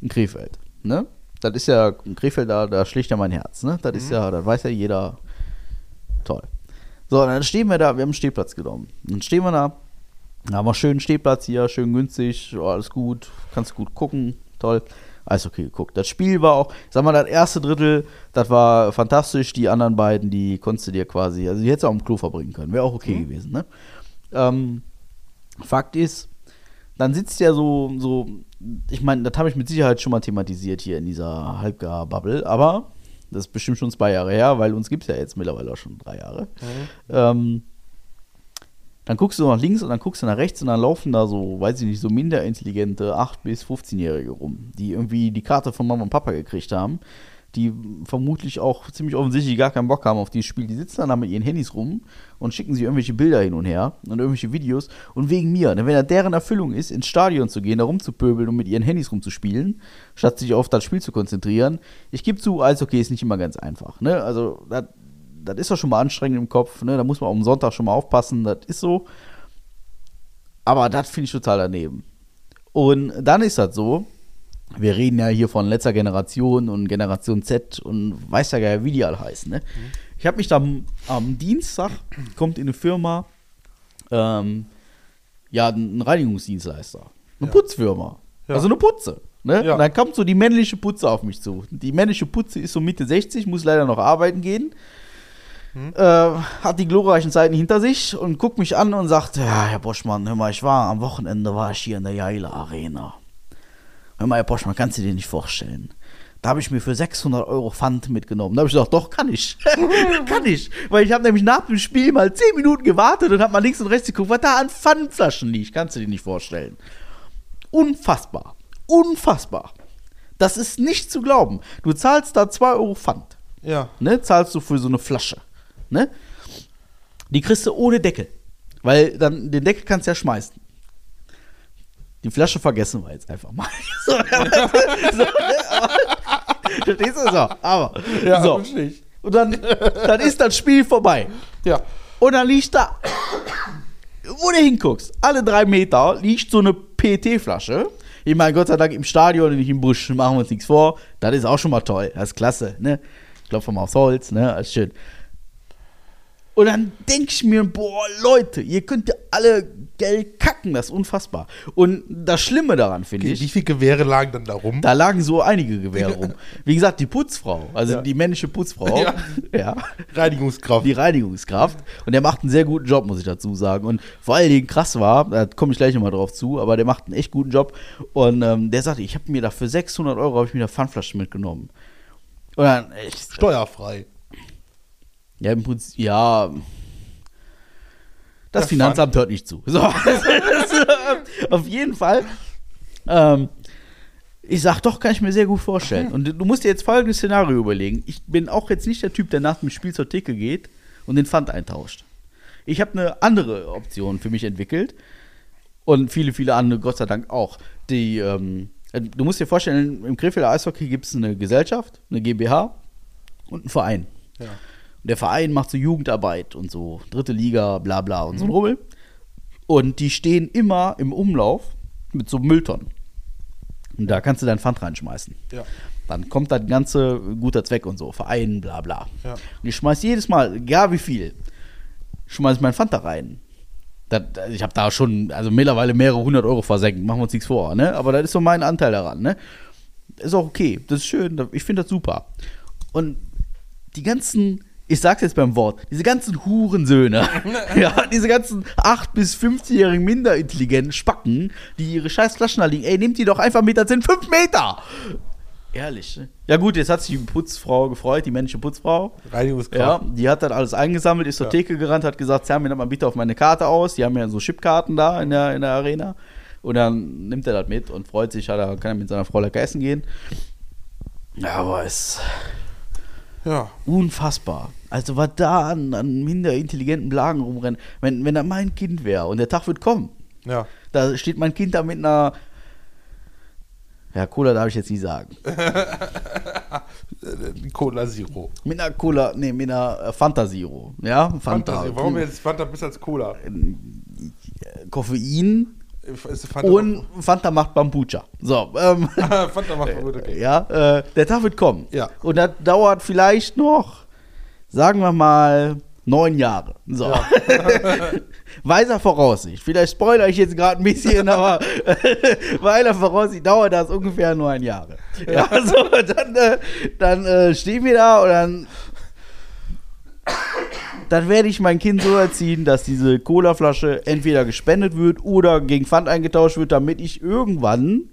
in Krefeld, ne? Das ist ja, in Krefeld, da, da schlägt ja mein Herz, ne? Das ist ja, das weiß ja jeder. Toll. So, dann stehen wir da, wir haben einen Stehplatz genommen. Dann stehen wir da, haben wir schönen Stehplatz hier, schön günstig, alles gut, kannst gut gucken, toll. Alles okay geguckt. Das Spiel war auch, sag mal, das erste Drittel, das war fantastisch. Die anderen beiden, die konntest du dir quasi, also die hättest du auch im Klo verbringen können. Wäre auch okay gewesen, ne? Ähm, Fakt ist, dann sitzt ja so, so ich meine, das habe ich mit Sicherheit schon mal thematisiert hier in dieser Halbgar-Bubble, aber das ist bestimmt schon zwei Jahre her, weil uns gibt es ja jetzt mittlerweile auch schon drei Jahre. Ähm, dann guckst du nach links und dann guckst du nach rechts und dann laufen da so, weiß ich nicht, so minder intelligente 8- bis 15-Jährige rum, die irgendwie die Karte von Mama und Papa gekriegt haben, die vermutlich auch ziemlich offensichtlich gar keinen Bock haben auf dieses Spiel. Die sitzen dann da mit ihren Handys rum und schicken sich irgendwelche Bilder hin und her und irgendwelche Videos. Und wegen mir, wenn das deren Erfüllung ist, ins Stadion zu gehen, da rumzupöbeln und mit ihren Handys rumzuspielen, statt sich auf das Spiel zu konzentrieren. Ich gebe zu, Eishockey ist nicht immer ganz einfach. Ne? Also, das das ist doch schon mal anstrengend im Kopf, ne? Da muss man am Sonntag schon mal aufpassen, das ist so. Aber das finde ich total daneben. Und dann ist das so, wir reden ja hier von letzter Generation und Generation Z und weiß ja gar nicht, wie die alle heißen. Ne? Ich habe mich dann am Dienstag, kommt in eine Firma, ähm, ja, ein Reinigungsdienstleister, eine Ja. Putzfirma, Ja. also eine Putze. Ne? Ja. Und dann kommt so die männliche Putze auf mich zu. Die männliche Putze ist so Mitte 60, muss leider noch arbeiten gehen. Äh, hat die glorreichen Zeiten hinter sich und guckt mich an und sagt, ja, Herr Boschmann, hör mal, ich war am Wochenende, war ich hier in der Jaila Arena. Hör mal, Herr Boschmann, kannst du dir nicht vorstellen. Da habe ich mir für 600 Euro Pfand mitgenommen. Da habe ich gesagt, doch, kann ich. kann ich. Weil ich habe nämlich nach dem Spiel mal 10 Minuten gewartet und habe mal links und rechts geguckt, was da an Pfandflaschen liegt. Kannst du dir nicht vorstellen. Unfassbar. Unfassbar. Das ist nicht zu glauben. Du zahlst da 2 Euro Pfand Ja. ne, zahlst du für so eine Flasche. Ne? Die kriegst du ohne Deckel. Weil dann den Deckel kannst du ja schmeißen. Die Flasche vergessen wir jetzt einfach mal. so, so, ne, aber, verstehst du so? Aber, Ja, so. Und dann, dann ist das Spiel vorbei. Ja. Und dann liegt da, wo du hinguckst, alle drei Meter liegt so eine PET-Flasche. Ich meine, Gott sei Dank im Stadion und nicht im Busch, machen wir uns nichts vor. Das ist auch schon mal toll. Das ist klasse, ne? Klopfen wir aufs Holz, ne? Das ist schön. Und dann denke ich mir, boah, Leute, ihr könnt ja alle Geld kacken, das ist unfassbar. Und das Schlimme daran finde ich, wie viele Gewehre lagen dann da rum? da lagen so einige Gewehre rum. Wie gesagt, die Putzfrau, also Ja. die männliche Putzfrau, Ja. ja Reinigungskraft. die Reinigungskraft. Und der macht einen sehr guten Job, muss ich dazu sagen. Und vor allen Dingen krass war, da komme ich gleich nochmal drauf zu, aber der macht einen echt guten Job. Und ähm, der sagte, ich habe mir da für 600 Euro, habe ich mir da Pfandflaschen mitgenommen. Und dann, echt, Steuerfrei. Ja, im Prinzip, ja. Das Der Finanzamt hört nicht zu. So. Auf jeden Fall. Ähm, ich sag, doch, kann ich mir sehr gut vorstellen. Und du musst dir jetzt folgendes Szenario überlegen. Ich bin auch jetzt nicht der Typ, der nach dem Spiel zur Theke geht und den Pfand eintauscht. Ich habe eine andere Option für mich entwickelt. Und viele, viele andere, Gott sei Dank auch. Die, ähm, du musst dir vorstellen, im Krefelder Eishockey gibt es eine Gesellschaft, eine GmbH und einen Verein. Ja. Und der Verein macht so Jugendarbeit und so, dritte Liga, bla bla und so ein Rummel. Und die stehen immer im Umlauf mit so Mülltonnen. Und da kannst du dein Pfand reinschmeißen. Ja. Dann kommt das ganze guter Zweck und so, Verein, bla bla. Ja. Und ich schmeiß jedes Mal, egal wie viel, schmeiß ich mein Pfand da rein. Das, ich habe da schon, also mittlerweile mehrere hundert Euro versenkt, machen wir uns nichts vor, ne? Aber das ist so mein Anteil daran, ne? Ist auch okay, das ist schön, ich finde das super. Und die ganzen, ich sag's jetzt beim Wort, diese ganzen Hurensöhne, ja, diese ganzen 8- bis 15-jährigen minderintelligenten Spacken, die ihre scheiß Flaschen da liegen, ey, nehmt die doch einfach mit, das sind 5 Meter! Ehrlich, ne? Ja gut, jetzt hat sich die Putzfrau gefreut, die männliche Putzfrau. Ja, Reinigungskraft. die hat dann alles eingesammelt, ist zur Ja. Theke gerannt, hat gesagt, zerr mir das mal bitte auf meine Karte aus. Die haben ja so Chipkarten da in der, in der Arena. Und dann nimmt er das mit und freut sich, hat er, kann er mit seiner Frau lecker essen gehen. Ja, aber es Ja. unfassbar. Also was da an, an minder intelligenten Blagen rumrennen. Wenn, wenn da mein Kind wäre und der Tag wird kommen, Ja. da steht mein Kind da mit einer ja, Cola darf ich jetzt nicht sagen. Äh, Cola Zero. Mit einer Cola, nee, mit einer äh, Fanta Zero. Ja, Fanta. Fantasie. Warum jetzt Fanta besser als Cola? Koffein Ist Fanta und Fanta macht Bambucha. So, ähm, Fanta macht gut, okay. ja, äh, der Tag wird kommen. Ja. Und das dauert vielleicht noch, sagen wir mal, neun Jahre. So. Weiser Voraussicht. Vielleicht spoilere ich jetzt gerade ein bisschen, aber weiser Voraussicht dauert das ungefähr neun Jahre. Ja, so, dann, äh, dann äh, stehen wir da und dann dann werde ich mein Kind so erziehen, dass diese Colaflasche entweder gespendet wird oder gegen Pfand eingetauscht wird, damit ich irgendwann,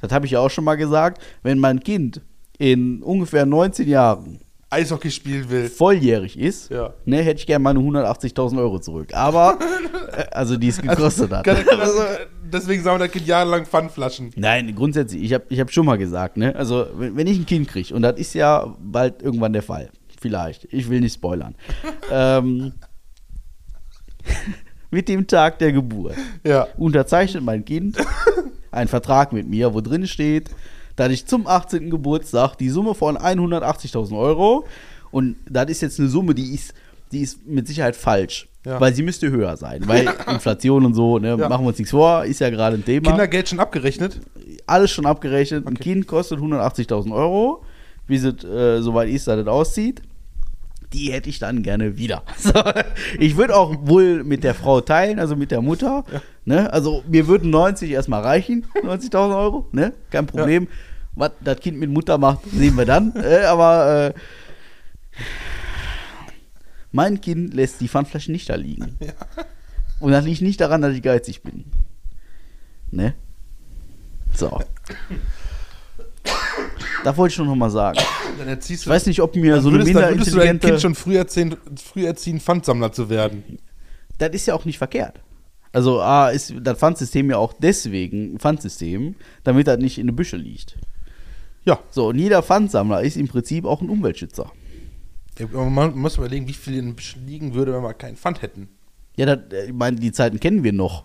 das habe ich ja auch schon mal gesagt, wenn mein Kind in ungefähr 19 Jahren Eishockey spielen will. volljährig ist, Ja. ne, hätte ich gerne meine 180.000 Euro zurück. Aber, äh, also die es gekostet hat. Kann- kann- Deswegen sammelt das Kind jahrelang Pfandflaschen. Nein, grundsätzlich, ich habe ich hab schon mal gesagt, ne? Also, wenn, wenn ich ein Kind kriege, und das ist ja bald irgendwann der Fall, vielleicht, ich will nicht spoilern, ähm, mit dem Tag der Geburt Ja. unterzeichnet mein Kind einen Vertrag mit mir, wo drin steht, dass ich zum 18. Geburtstag die Summe von 180.000 Euro, und das ist jetzt eine Summe, die ist die ist mit Sicherheit falsch. Ja. Weil sie müsste höher sein. Weil Inflation und so, ne, Ja. machen wir uns nichts vor, ist ja gerade ein Thema. Kindergeld schon abgerechnet? Alles schon abgerechnet. Ein Kind kostet 180.000 Euro. Wie es äh, soweit ist, dass das aussieht. Die hätte ich dann gerne wieder. So, ich würde auch wohl mit der Frau teilen, also mit der Mutter. Ne? Also mir würden 90 erstmal reichen, 90.000 Euro, ne? Kein Problem. Was das Kind mit Mutter macht, sehen wir dann. äh, aber äh, mein Kind lässt die Pfandflaschen nicht da liegen. Und das liegt nicht daran, dass ich geizig bin. Ne? So. Da wollte ich schon noch mal sagen. Dann erziehst Ich weiß nicht, ob mir so eine würdest, dann würdest du dein. Kind schon früh erziehen, früh erziehen, Pfandsammler zu werden. das ist ja auch nicht verkehrt. Also A ist das Pfandsystem ja auch deswegen ein Pfandsystem, damit das nicht in den Büsche liegt. Ja. So, und jeder Pfandsammler ist im Prinzip auch ein Umweltschützer. Ja, Man muss überlegen, wie viel in den Büschen liegen würde, wenn wir keinen Pfand hätten. Ja, das, äh, ich meine, die Zeiten kennen wir noch,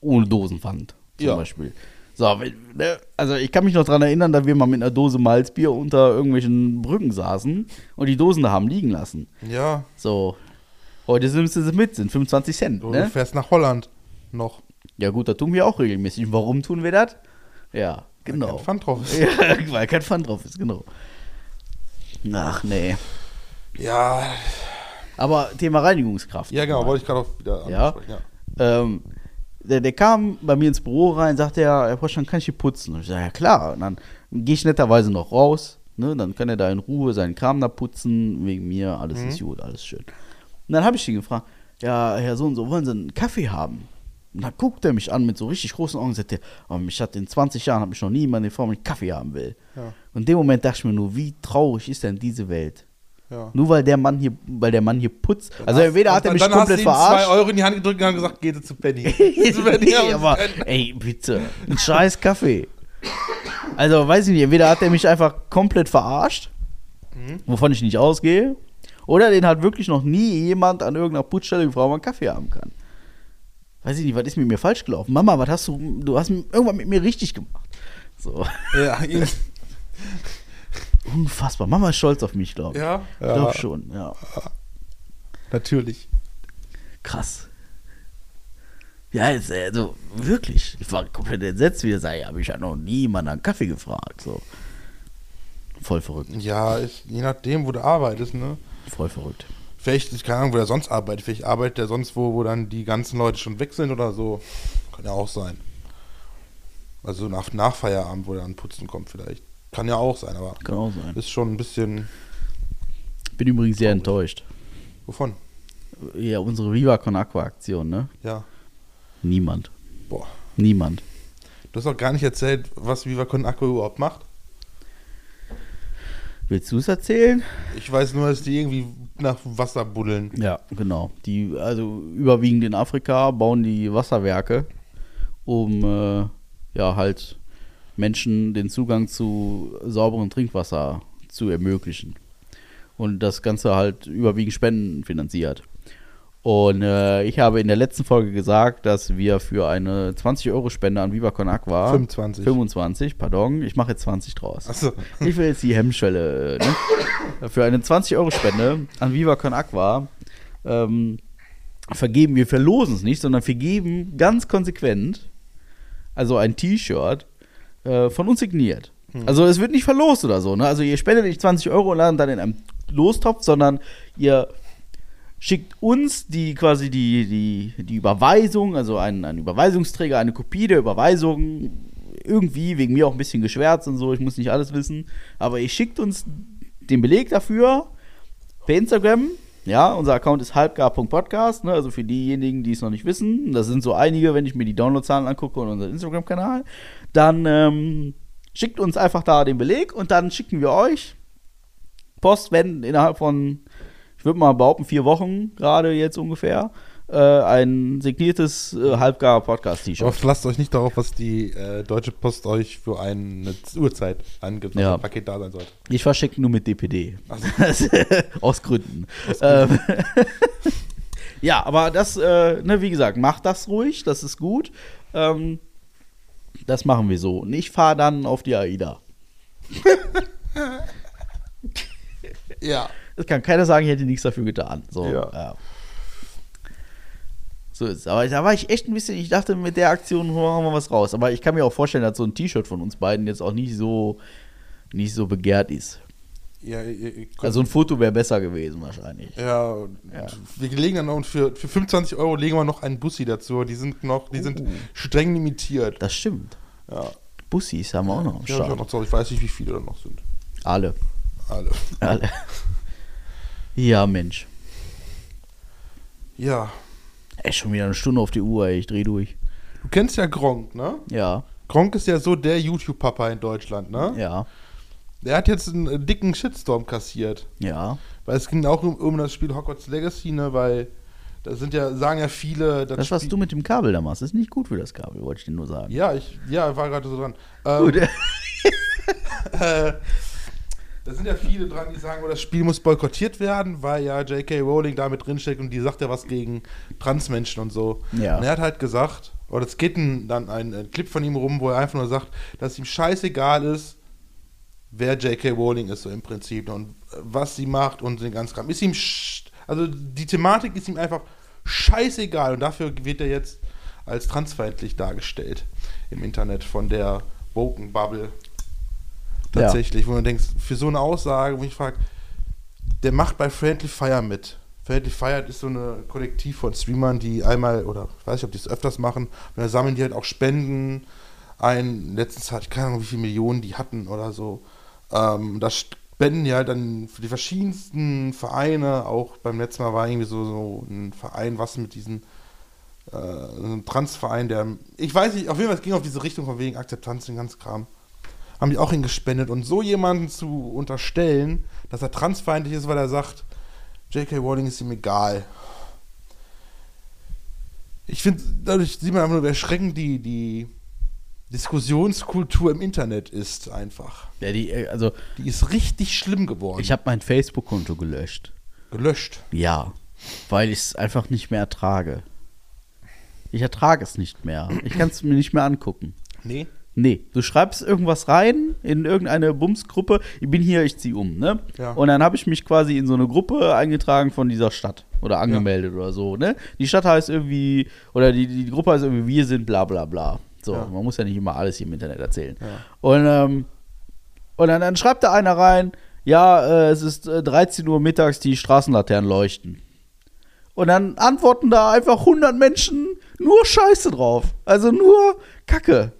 ohne Dosenpfand zum Ja. Beispiel. So, ne, also ich kann mich noch daran erinnern, dass wir mal mit einer Dose Malzbier unter irgendwelchen Brücken saßen und die Dosen da haben liegen lassen. Ja, So, heute nimmst du sie mit, sind 25 Cent. du Ne? fährst nach Holland noch. Ja gut, das tun wir auch regelmäßig. Und Warum tun wir das? Ja, Weil genau. kein Pfand drauf ist. Ja, weil kein Pfand drauf ist, genau. Ach nee. Ja, Aber Thema Reinigungskraft. ja genau, wollte ich gerade auch wieder Ja. ansprechen. Ja. Ähm, der, der kam bei mir ins Büro rein, sagte er, Herr Poschan, kann ich hier putzen? Und ich sage, ja klar. Und dann gehe ich netterweise noch raus. Ne? Dann kann er da in Ruhe seinen Kram da putzen, wegen mir, alles Mhm. ist gut, alles schön. Und dann habe ich ihn gefragt, ja, Herr so und so, wollen Sie einen Kaffee haben? Und dann guckt er mich an mit so richtig großen Augen und sagt, er, oh, mich hat in 20 Jahren, habe ich noch nie jemand ob ich einen Kaffee haben will. Ja. Und in dem Moment dachte ich mir nur, wie traurig ist denn diese Welt? Ja. Nur weil der Mann hier, weil der Mann hier putzt. Also Hast- entweder hat er mich dann komplett hast du ihm verarscht. zwei Euro in die Hand gedrückt und haben gesagt, geh zu Penny. Zu Penny, nee, aber- ey, bitte, ein scheiß Kaffee. Also, weiß ich nicht, entweder hat er mich einfach komplett verarscht, Mhm. wovon ich nicht ausgehe, oder den hat wirklich noch nie jemand an irgendeiner Putzstelle gefragt, ob man Kaffee haben kann. Weiß ich nicht, was ist mit mir falsch gelaufen? Mama, was hast du, du hast irgendwas mit mir richtig gemacht. So, ja, unfassbar. Mama ist stolz auf mich, glaube ich. ja, Ich ja glaube schon, ja. natürlich. Krass. Ja, jetzt, also wirklich. Ich war komplett entsetzt, wie er sagt, habe ich ja noch niemand einen Kaffee gefragt. So. Voll verrückt. Ja, ist, je nachdem, wo du arbeitest, ne? Voll verrückt. Vielleicht, ich keine Ahnung, wo er sonst arbeitet. Vielleicht arbeitet er sonst wo, wo dann die ganzen Leute schon weg sind oder so. Kann ja auch sein. Also nach, nach Feierabend, wo er dann putzen kommt vielleicht. Kann ja auch sein, aber Kann auch sein. ist schon ein bisschen. Bin übrigens sehr enttäuscht. Wovon? Ja, unsere Viva Con Aqua Aktion, ne? Ja. Niemand. Boah. Niemand. Du hast auch gar nicht erzählt, was Viva Con Aqua überhaupt macht. Willst du es erzählen? Ich weiß nur, dass die irgendwie nach Wasser buddeln. Ja, genau. Die, also überwiegend in Afrika bauen die Wasserwerke, um äh, ja halt Menschen den Zugang zu sauberem Trinkwasser zu ermöglichen. Und das Ganze halt überwiegend Spenden finanziert. Und äh, ich habe in der letzten Folge gesagt, dass wir für eine 20-Euro-Spende an Viva Con Aqua 25. 25, pardon, ich mache jetzt 20 draus. Achso. Ich will jetzt die Hemmschwelle, ne? Für eine 20-Euro-Spende an Viva Con Aqua ähm, vergeben wir, verlosen es nicht, sondern vergeben ganz konsequent, also ein T-Shirt äh, von uns signiert. Also es wird nicht verlost oder so, ne? Also ihr spendet nicht 20 Euro und landet dann in einem Lostopf, sondern ihr schickt uns die quasi die, die, die Überweisung, also ein, ein Überweisungsträger, eine Kopie der Überweisung, irgendwie, wegen mir auch ein bisschen geschwärzt und so, ich muss nicht alles wissen, aber ihr schickt uns den Beleg dafür per Instagram. Ja, unser Account ist halbgar.podcast, ne, also für diejenigen, die es noch nicht wissen, das sind so einige, wenn ich mir die Downloadzahlen angucke und unseren Instagram-Kanal, dann ähm, schickt uns einfach da den Beleg und dann schicken wir euch Post, wenn innerhalb von, ich würde mal behaupten, vier Wochen gerade jetzt ungefähr, äh, ein signiertes äh, Halbgar-Podcast-T-Shirt. Aber lasst euch nicht darauf, was die äh, Deutsche Post euch für eine Uhrzeit angibt, was Ja. ein Paket da sein sollte. Ich verschicke nur mit DPD. So. Aus Gründen. Ähm, ja, aber das, äh, ne, wie gesagt, macht das ruhig, das ist gut. Ähm, das machen wir so. Und ich fahre dann auf die AIDA. Ja. Es kann keiner sagen, ich hätte nichts dafür getan. So, Ja. ja. So ist es. Aber da war ich echt ein bisschen, ich dachte, mit der Aktion machen wir was raus. Aber ich kann mir auch vorstellen, dass so ein T-Shirt von uns beiden jetzt auch nicht so, nicht so begehrt ist. Ja, ihr, ihr Also ein Foto wäre besser gewesen wahrscheinlich. ja, Ja. wir legen dann noch und für, für 25 Euro legen wir noch einen Bussi dazu. Die sind noch, die sind Oh. streng limitiert. Das stimmt. Ja, Bussis haben wir auch noch am hab ich Start. noch zu. Ich weiß nicht, wie viele da noch sind. Alle. Alle. Alle. Ja, Mensch. Ja, Ey, schon wieder eine Stunde auf die Uhr, ey. Ich dreh durch. du kennst ja Gronk, ne? Ja, Gronk ist ja so der YouTube-Papa in Deutschland, ne? ja, Der hat jetzt einen äh, dicken Shitstorm kassiert. ja. Weil es ging auch um, um das Spiel Hogwarts Legacy, ne? Weil da sind ja, sagen ja viele, Das, was Spiel- du mit dem Kabel da machst, ist nicht gut für das Kabel, wollte ich dir nur sagen. Ja, ich ja, war gerade so dran. Ähm, Gut. äh, da sind ja viele dran, die sagen, oh, das Spiel muss boykottiert werden, weil ja J.K. Rowling da mit drinsteckt und die sagt ja was gegen Transmenschen und so. Ja. Und er hat halt gesagt, oder es geht ein, dann ein, äh, Clip von ihm rum, wo er einfach nur sagt, dass ihm scheißegal ist, wer J.K. Rowling ist, so im Prinzip, und äh, was sie macht und den ganzen Kram. Ist ihm, sch- also die Thematik ist ihm einfach scheißegal und dafür wird er jetzt als transfeindlich dargestellt im Internet von der Woken Bubble. Tatsächlich, wo man denkt, für so eine Aussage, wo ich frage, der macht bei Friendly Fire mit. Friendly Fire ist so eine Kollektiv von Streamern, die einmal, oder ich weiß nicht, ob die es öfters machen, und dann sammeln die halt auch Spenden ein. Letztens hatte ich keine Ahnung, wie viele Millionen die hatten oder so. Ähm, das spenden halt dann für die verschiedensten Vereine. Auch beim letzten Mal war irgendwie so, so ein Verein, was mit diesen äh, ein Transverein, der, ich weiß nicht, auf jeden Fall, es ging auf diese Richtung von wegen Akzeptanz, den ganzen Kram. Haben die auch hingespendet. Und so jemanden zu unterstellen, dass er transfeindlich ist, weil er sagt, J.K. Rowling ist ihm egal. Ich finde, dadurch sieht man einfach nur, wie erschreckend die, die Diskussionskultur im Internet ist einfach. Ja, die, äh, also, Die ist richtig schlimm geworden. ich habe mein Facebook-Konto gelöscht. gelöscht. Ja, weil ich es einfach nicht mehr ertrage. Ich ertrage es nicht mehr. Ich kann es mir nicht mehr angucken. Nee. Nee, du schreibst irgendwas rein in irgendeine Bumsgruppe. Ich bin hier, ich ziehe um, ne? Ja. Und dann habe ich mich quasi in so eine Gruppe eingetragen von dieser Stadt oder angemeldet oder so, ne? Die Stadt heißt irgendwie, oder die, die Gruppe heißt irgendwie, wir sind bla bla bla. So, Ja. man muss ja nicht immer alles hier im Internet erzählen. Ja. Und, ähm, und dann, dann schreibt da einer rein, ja, äh, es ist äh, 13 Uhr mittags, die Straßenlaternen leuchten. Und dann antworten da einfach 100 Menschen nur Scheiße drauf. Also nur Kacke.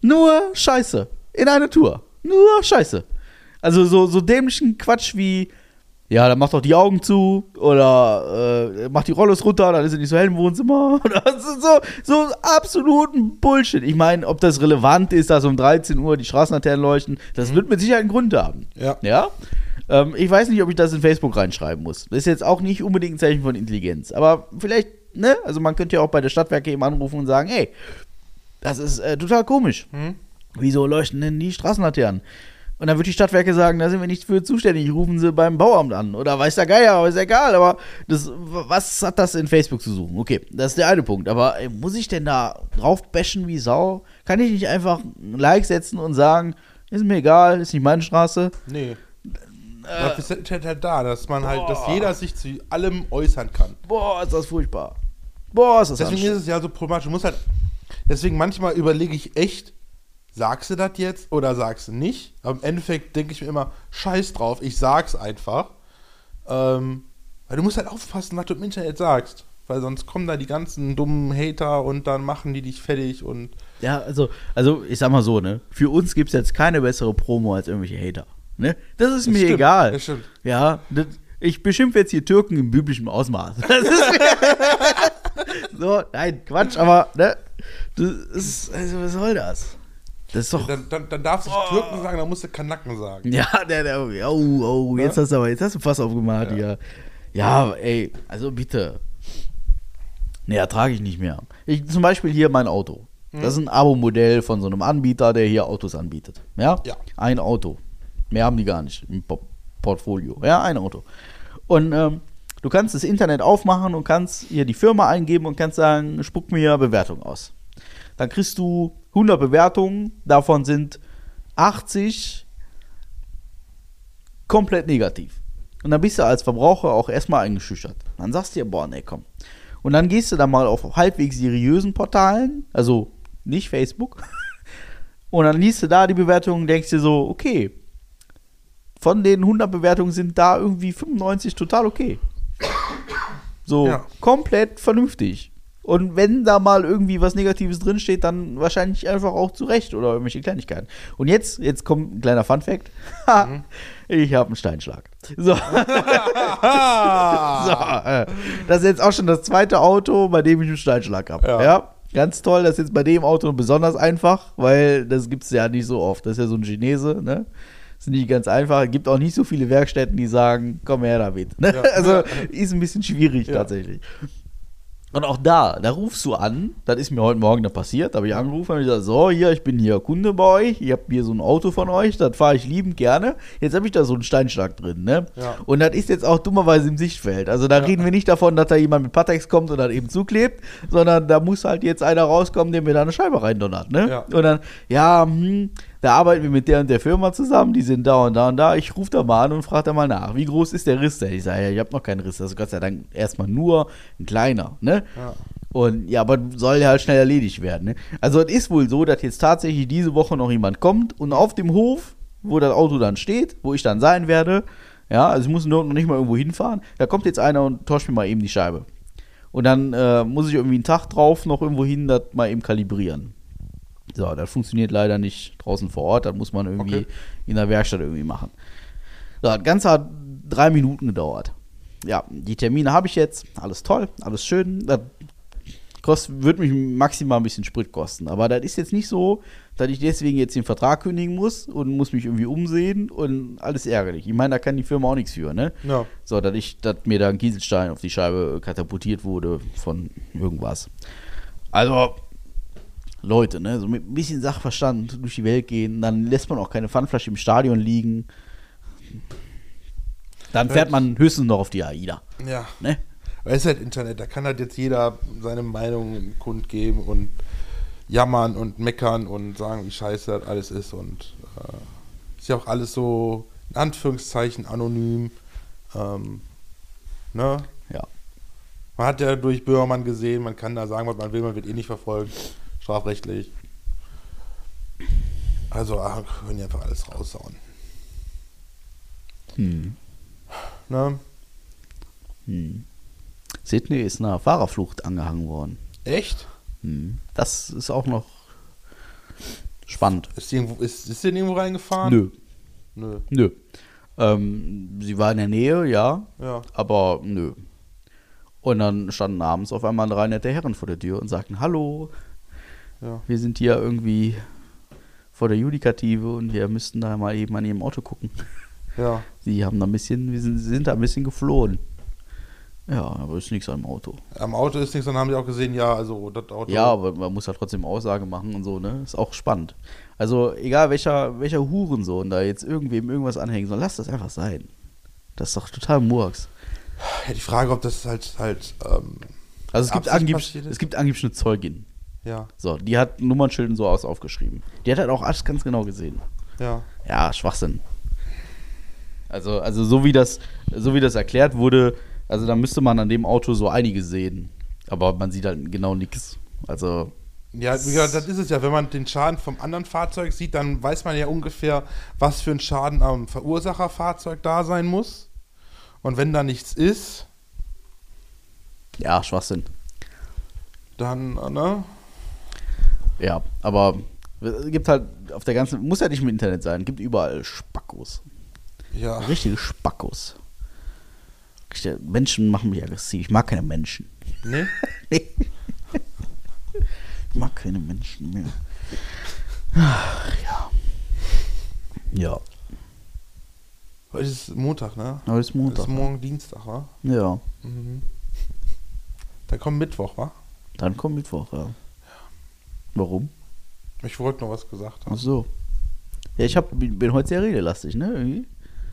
Nur Scheiße. In einer Tour. Nur Scheiße. Also so, so dämlichen Quatsch wie, ja, dann mach doch die Augen zu oder äh, mach die Rollos runter, dann ist es nicht so hell im Wohnzimmer. Oder so, so, so absoluten Bullshit. Ich meine, ob das relevant ist, dass um 13 Uhr die Straßenlaternen leuchten, das wird mit Sicherheit einen Grund haben. Ja. Ja? Ähm, ich weiß nicht, ob ich das in Facebook reinschreiben muss. Das ist jetzt auch nicht unbedingt ein Zeichen von Intelligenz. Aber vielleicht, ne? Also man könnte ja auch bei der Stadtwerke eben anrufen und sagen, hey, das ist äh, total komisch. Hm? Wieso leuchten denn die Straßenlaternen? Und dann wird die Stadtwerke sagen, da sind wir nicht für zuständig, rufen sie beim Bauamt an. Oder weiß der Geier, aber ist egal. Aber das, was hat das in Facebook zu suchen? Okay, das ist der eine Punkt. Aber ey, muss ich denn da drauf bashen wie Sau? Kann ich nicht einfach ein Like setzen und sagen, ist mir egal, ist nicht meine Straße? Nee. Dafür ist halt, halt da, dass man halt, dass jeder sich zu allem äußern kann. Boah, ist das furchtbar. Boah, ist das Deswegen ist es ja so problematisch. Du musst halt, deswegen manchmal überlege ich echt, sagst du das jetzt oder sagst du nicht? Aber im Endeffekt denke ich mir immer, scheiß drauf, ich sag's einfach. Ähm, weil du musst halt aufpassen, was du im Internet sagst. Weil sonst kommen da die ganzen dummen Hater und dann machen die dich fertig und Ja, also, also ich sag mal so, ne? Für uns gibt es jetzt keine bessere Promo als irgendwelche Hater. Ne? Das ist Das mir stimmt, egal. das stimmt. Ja, das, ich beschimpfe jetzt hier Türken im biblischen Ausmaß. Das ist mir so, nein, Quatsch, aber ne? Das ist, also was soll das? Das ist doch. dann, dann, dann darfst du nicht Türken sagen, dann musst du Kanaken sagen. Ja, der, der, oh, oh, jetzt hast du aber, jetzt hast du Fass aufgemacht hier. Ja, ey, also bitte. Nee, ertrage ich nicht mehr. Ich, zum Beispiel hier mein Auto. Das ist ein Abo-Modell von so einem Anbieter, der hier Autos anbietet. Ja? Ja. Ein Auto. Mehr haben die gar nicht im Po- Portfolio. Ja, ein Auto. Und ähm, du kannst das Internet aufmachen und kannst hier die Firma eingeben und kannst sagen, spuck mir Bewertung aus. Dann kriegst du 100 Bewertungen, davon sind 80 komplett negativ. Und dann bist du als Verbraucher auch erstmal eingeschüchtert. Dann sagst du dir, boah, nee, komm. Und dann gehst du da mal auf halbwegs seriösen Portalen, also nicht Facebook. Und dann liest du da die Bewertungen und denkst dir so, okay, von den 100 Bewertungen sind da irgendwie 95 total okay. So, Ja. komplett vernünftig. Und wenn da mal irgendwie was Negatives drinsteht, dann wahrscheinlich einfach auch zu Recht oder irgendwelche Kleinigkeiten. Und jetzt, jetzt kommt ein kleiner Funfact. Mhm. Ich habe einen Steinschlag. So, so äh, das ist jetzt auch schon das zweite Auto, bei dem ich einen Steinschlag habe. Ja. Ja. ganz toll. Das ist jetzt bei dem Auto besonders einfach, weil das gibt es ja nicht so oft. Das ist ja so ein Chinese, ne? Ist nicht ganz einfach. Es gibt auch nicht so viele Werkstätten, die sagen, komm her damit. Ne? Ja. Also ist ein bisschen schwierig Ja. tatsächlich. Und auch da, da rufst du an, das ist mir heute Morgen dann passiert, da habe ich angerufen und gesagt, so, hier, ich bin hier Kunde bei euch, ich habe hier so ein Auto von euch, das fahre ich liebend gerne. Jetzt habe ich da so einen Steinschlag drin, ne? Ja. Und das ist jetzt auch dummerweise im Sichtfeld. Also da reden wir nicht davon, dass da jemand mit Patex kommt und dann eben zuklebt, sondern da muss halt jetzt einer rauskommen, der mir da eine Scheibe reindonnert, ne? Ja. Und dann, ja, hm, da arbeiten wir mit der und der Firma zusammen, die sind da und da und da. Ich rufe da mal an und frage da mal nach, wie groß ist der Riss denn? Ich sage, ja, ich habe noch keinen Riss, ist Gott sei Dank erstmal nur ein kleiner, ne? Ja. Und ja, aber soll ja halt schnell erledigt werden. Ne? Also es ist wohl so, dass jetzt tatsächlich diese Woche noch jemand kommt und auf dem Hof, wo das Auto dann steht, wo ich dann sein werde, ja, also ich muss nur noch nicht mal irgendwo hinfahren, da kommt jetzt einer und tauscht mir mal eben die Scheibe. Und dann äh, muss ich irgendwie einen Tag drauf noch irgendwo hin, das mal eben kalibrieren. So, das funktioniert leider nicht draußen vor Ort, das muss man irgendwie Okay. in der Werkstatt irgendwie machen. So, das Ganze hat drei Minuten gedauert. Ja, die Termine habe ich jetzt, alles toll, alles schön. Das kost, wird mich maximal ein bisschen Sprit kosten. Aber das ist jetzt nicht so, dass ich deswegen jetzt den Vertrag kündigen muss und muss mich irgendwie umsehen und alles ärgerlich. Ich meine, da kann die Firma auch nichts für, ne? Ja. So, dass ich, dass mir da ein Kieselstein auf die Scheibe katapultiert wurde von irgendwas. Also, Leute, ne, so mit ein bisschen Sachverstand durch die Welt gehen, dann lässt man auch keine Pfandflasche im Stadion liegen. Dann fährt man höchstens noch auf die AIDA, Ja. ne? Aber es ist halt Internet, da kann halt jetzt jeder seine Meinung kundgeben und jammern und meckern und sagen, wie scheiße das alles ist und äh, ist ja auch alles so in Anführungszeichen anonym. Ähm, ne? Ja. Man hat ja durch Böhmermann gesehen, man kann da sagen, was man will, man wird eh nicht verfolgt, strafrechtlich. Also ach, können die einfach alles raushauen. Hm. Ne? Hm. Sydney ist einer Fahrerflucht angehangen worden. Echt? Hm. Das ist auch noch spannend. Ist die, irgendwo, ist, ist denn irgendwo reingefahren? Nö, Nö. nö. Ähm, sie war in der Nähe, ja, Ja. aber nö. Und dann standen abends auf einmal drei nette Herren vor der Tür und sagten, hallo, Ja. wir sind hier irgendwie vor der Judikative und wir müssten da mal eben an ihrem Auto gucken. Ja. Sie haben da ein bisschen, wir sind, sind da ein bisschen geflohen. Ja, aber ist nichts am Auto. Am Auto ist nichts, dann haben die auch gesehen, ja, also das Auto. Ja, aber man muss ja trotzdem Aussage machen und so, ne? Ist auch spannend. Also, egal welcher, welcher Hurensohn da jetzt irgendwem irgendwas anhängen soll, lass das einfach sein. Das ist doch total Murks. Ja, die Frage, ob das halt halt, ähm, Also es gibt, angeblich, es gibt angeblich eine Zeugin. Ja, So, die hat Nummernschilden so aus aufgeschrieben. Die hat halt auch alles ganz genau gesehen. ja. Ja, Schwachsinn. Also, also so wie das, so wie das erklärt wurde, also da müsste man an dem Auto so einige sehen. Aber man sieht halt genau nichts. Also, Ja, wie gesagt, das ist es ja. Wenn man den Schaden vom anderen Fahrzeug sieht, dann weiß man ja ungefähr, was für ein Schaden am Verursacherfahrzeug da sein muss. Und wenn da nichts ist, ja, Schwachsinn. dann, äh, ne? Ja, aber es gibt halt auf der ganzen, muss ja nicht im Internet sein, gibt überall Spackos. Ja. Richtige Spackos. Richtige Menschen machen mich aggressiv. Ich mag keine Menschen. Ne? Nee. Ich mag keine Menschen mehr. Ach, ja. Ja, Heute ist Montag, ne? heute ist Montag. Ist morgen Dienstag, wa? Ja, Mhm. Da kommt Mittwoch, wa? dann kommt Mittwoch, ja. Warum? Ich wollte noch was gesagt Ach haben. so. Ja, ich hab, bin, heute sehr redelastig, ne? Irgendwie.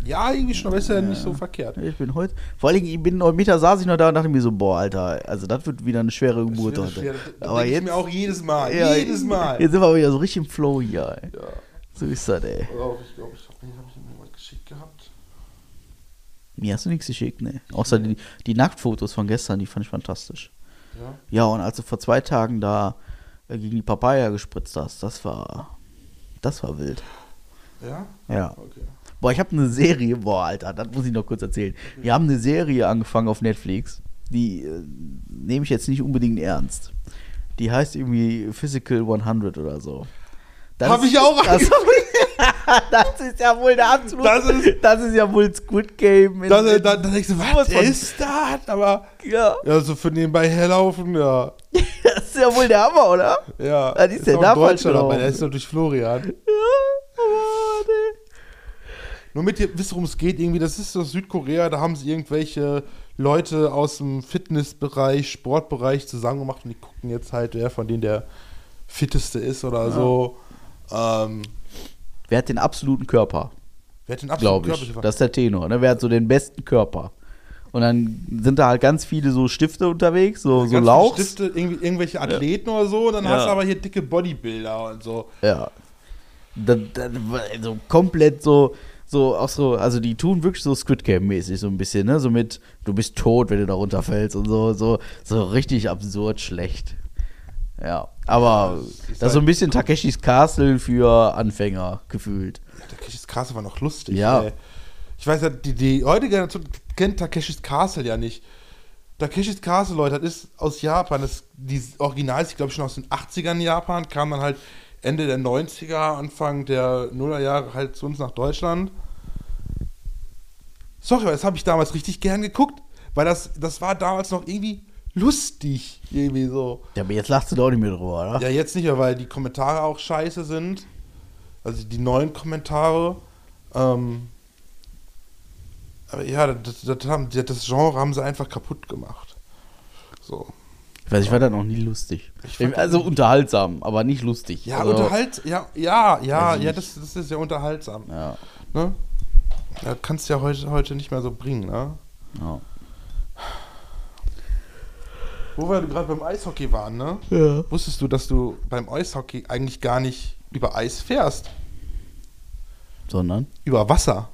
Ja, irgendwie schon, aber ist ja, nicht so verkehrt. Ich bin heute. Vor allen Dingen, ich bin heute Mittag saß ich noch da und dachte mir so, boah, Alter, also das wird wieder eine schwere Geburt heute. das Aber denk ich jetzt, mir auch jedes Mal. ja, jedes Mal. Jetzt sind wir wieder so richtig im Flow hier, ey. Ja. So ist das, ey. Ich glaube, ich habe hab mir was geschickt gehabt. Mir hast du nichts geschickt, ne? Außer die, die Nacktfotos von gestern, die fand ich fantastisch. Ja. Ja, und als du vor zwei Tagen da gegen die Papaya gespritzt hast, das war. Das war wild. Ja? Ja. Okay. Boah, ich habe eine Serie, boah, Alter, das muss ich noch kurz erzählen. Wir haben eine Serie angefangen auf Netflix, die äh, nehme ich jetzt nicht unbedingt ernst. Die heißt irgendwie Physical 100 oder so. Das Hab ist- ich auch das, das ist ja wohl der absolute. Das ist- das ist ja wohl Squid Game. in- Dann, in- dann, dann denkst du, was ist das? Aber, ja, ja, so für nebenbei herlaufen, ja. das ist ja wohl der Hammer, oder? Ja. Was ist denn auch da falsch gelaufen? der ist doch durch Florian. Ja, aber nee. Nur mit dir, wisst ihr, worum es geht? Irgendwie, das ist aus Südkorea, da haben sie irgendwelche Leute aus dem Fitnessbereich, Sportbereich zusammen gemacht und die gucken jetzt halt, wer von denen der fitteste ist oder so. Ähm, Wer hat den absoluten Körper? wer hat den absoluten glaube ich. Körper? Das ist der Tenor. Ne? Wer hat so den besten Körper? Und dann sind da halt ganz viele so Stifte unterwegs, so, so Ganz viele Lauchs. Stifte, irgendwie, irgendwelche Athleten oder so, und dann Ja. hast du aber hier dicke Bodybuilder und so. Ja. Da, da, also komplett so, so, auch so, also die tun wirklich so Squid Game-mäßig so ein bisschen, ne? So mit, du bist tot, wenn du da runterfällst und so, so, so richtig absurd schlecht. Ja. Aber das ist das ist so ein halt- bisschen Takeshis Castle für Anfänger gefühlt. Ja, Takeshis Castle war noch lustig. Ja. Ey. Ich weiß ja, die, die heutige Generation kennt Takeshis Castle ja nicht. Takeshis Castle, Leute, das ist aus Japan. Das, die Original ist, glaube ich, schon aus den 80ern in Japan. Kam dann halt Ende der 90er, Anfang der Nullerjahre halt zu uns nach Deutschland. Sorry, aber das habe ich damals richtig gern geguckt, weil das, das war damals noch irgendwie lustig. Irgendwie so. Ja, aber jetzt lachst du doch nicht mehr drüber, oder? Ja, jetzt nicht mehr, weil die Kommentare auch scheiße sind. Also die neuen Kommentare. Ähm, ja, das, das, haben, das Genre haben sie einfach kaputt gemacht. So. Ich weiß, ich war da noch nie lustig. Also das- unterhaltsam, aber nicht lustig. Ja, also, unterhalt, ja, ja, ja, ja, das, das ist ja unterhaltsam. Ja, Ne? Ja, kannst ja heute, heute nicht mehr so bringen, ne? ja. Wo wir gerade beim Eishockey waren, ne? ja. Wusstest du, dass du beim Eishockey eigentlich gar nicht über Eis fährst? Sondern? über Wasser.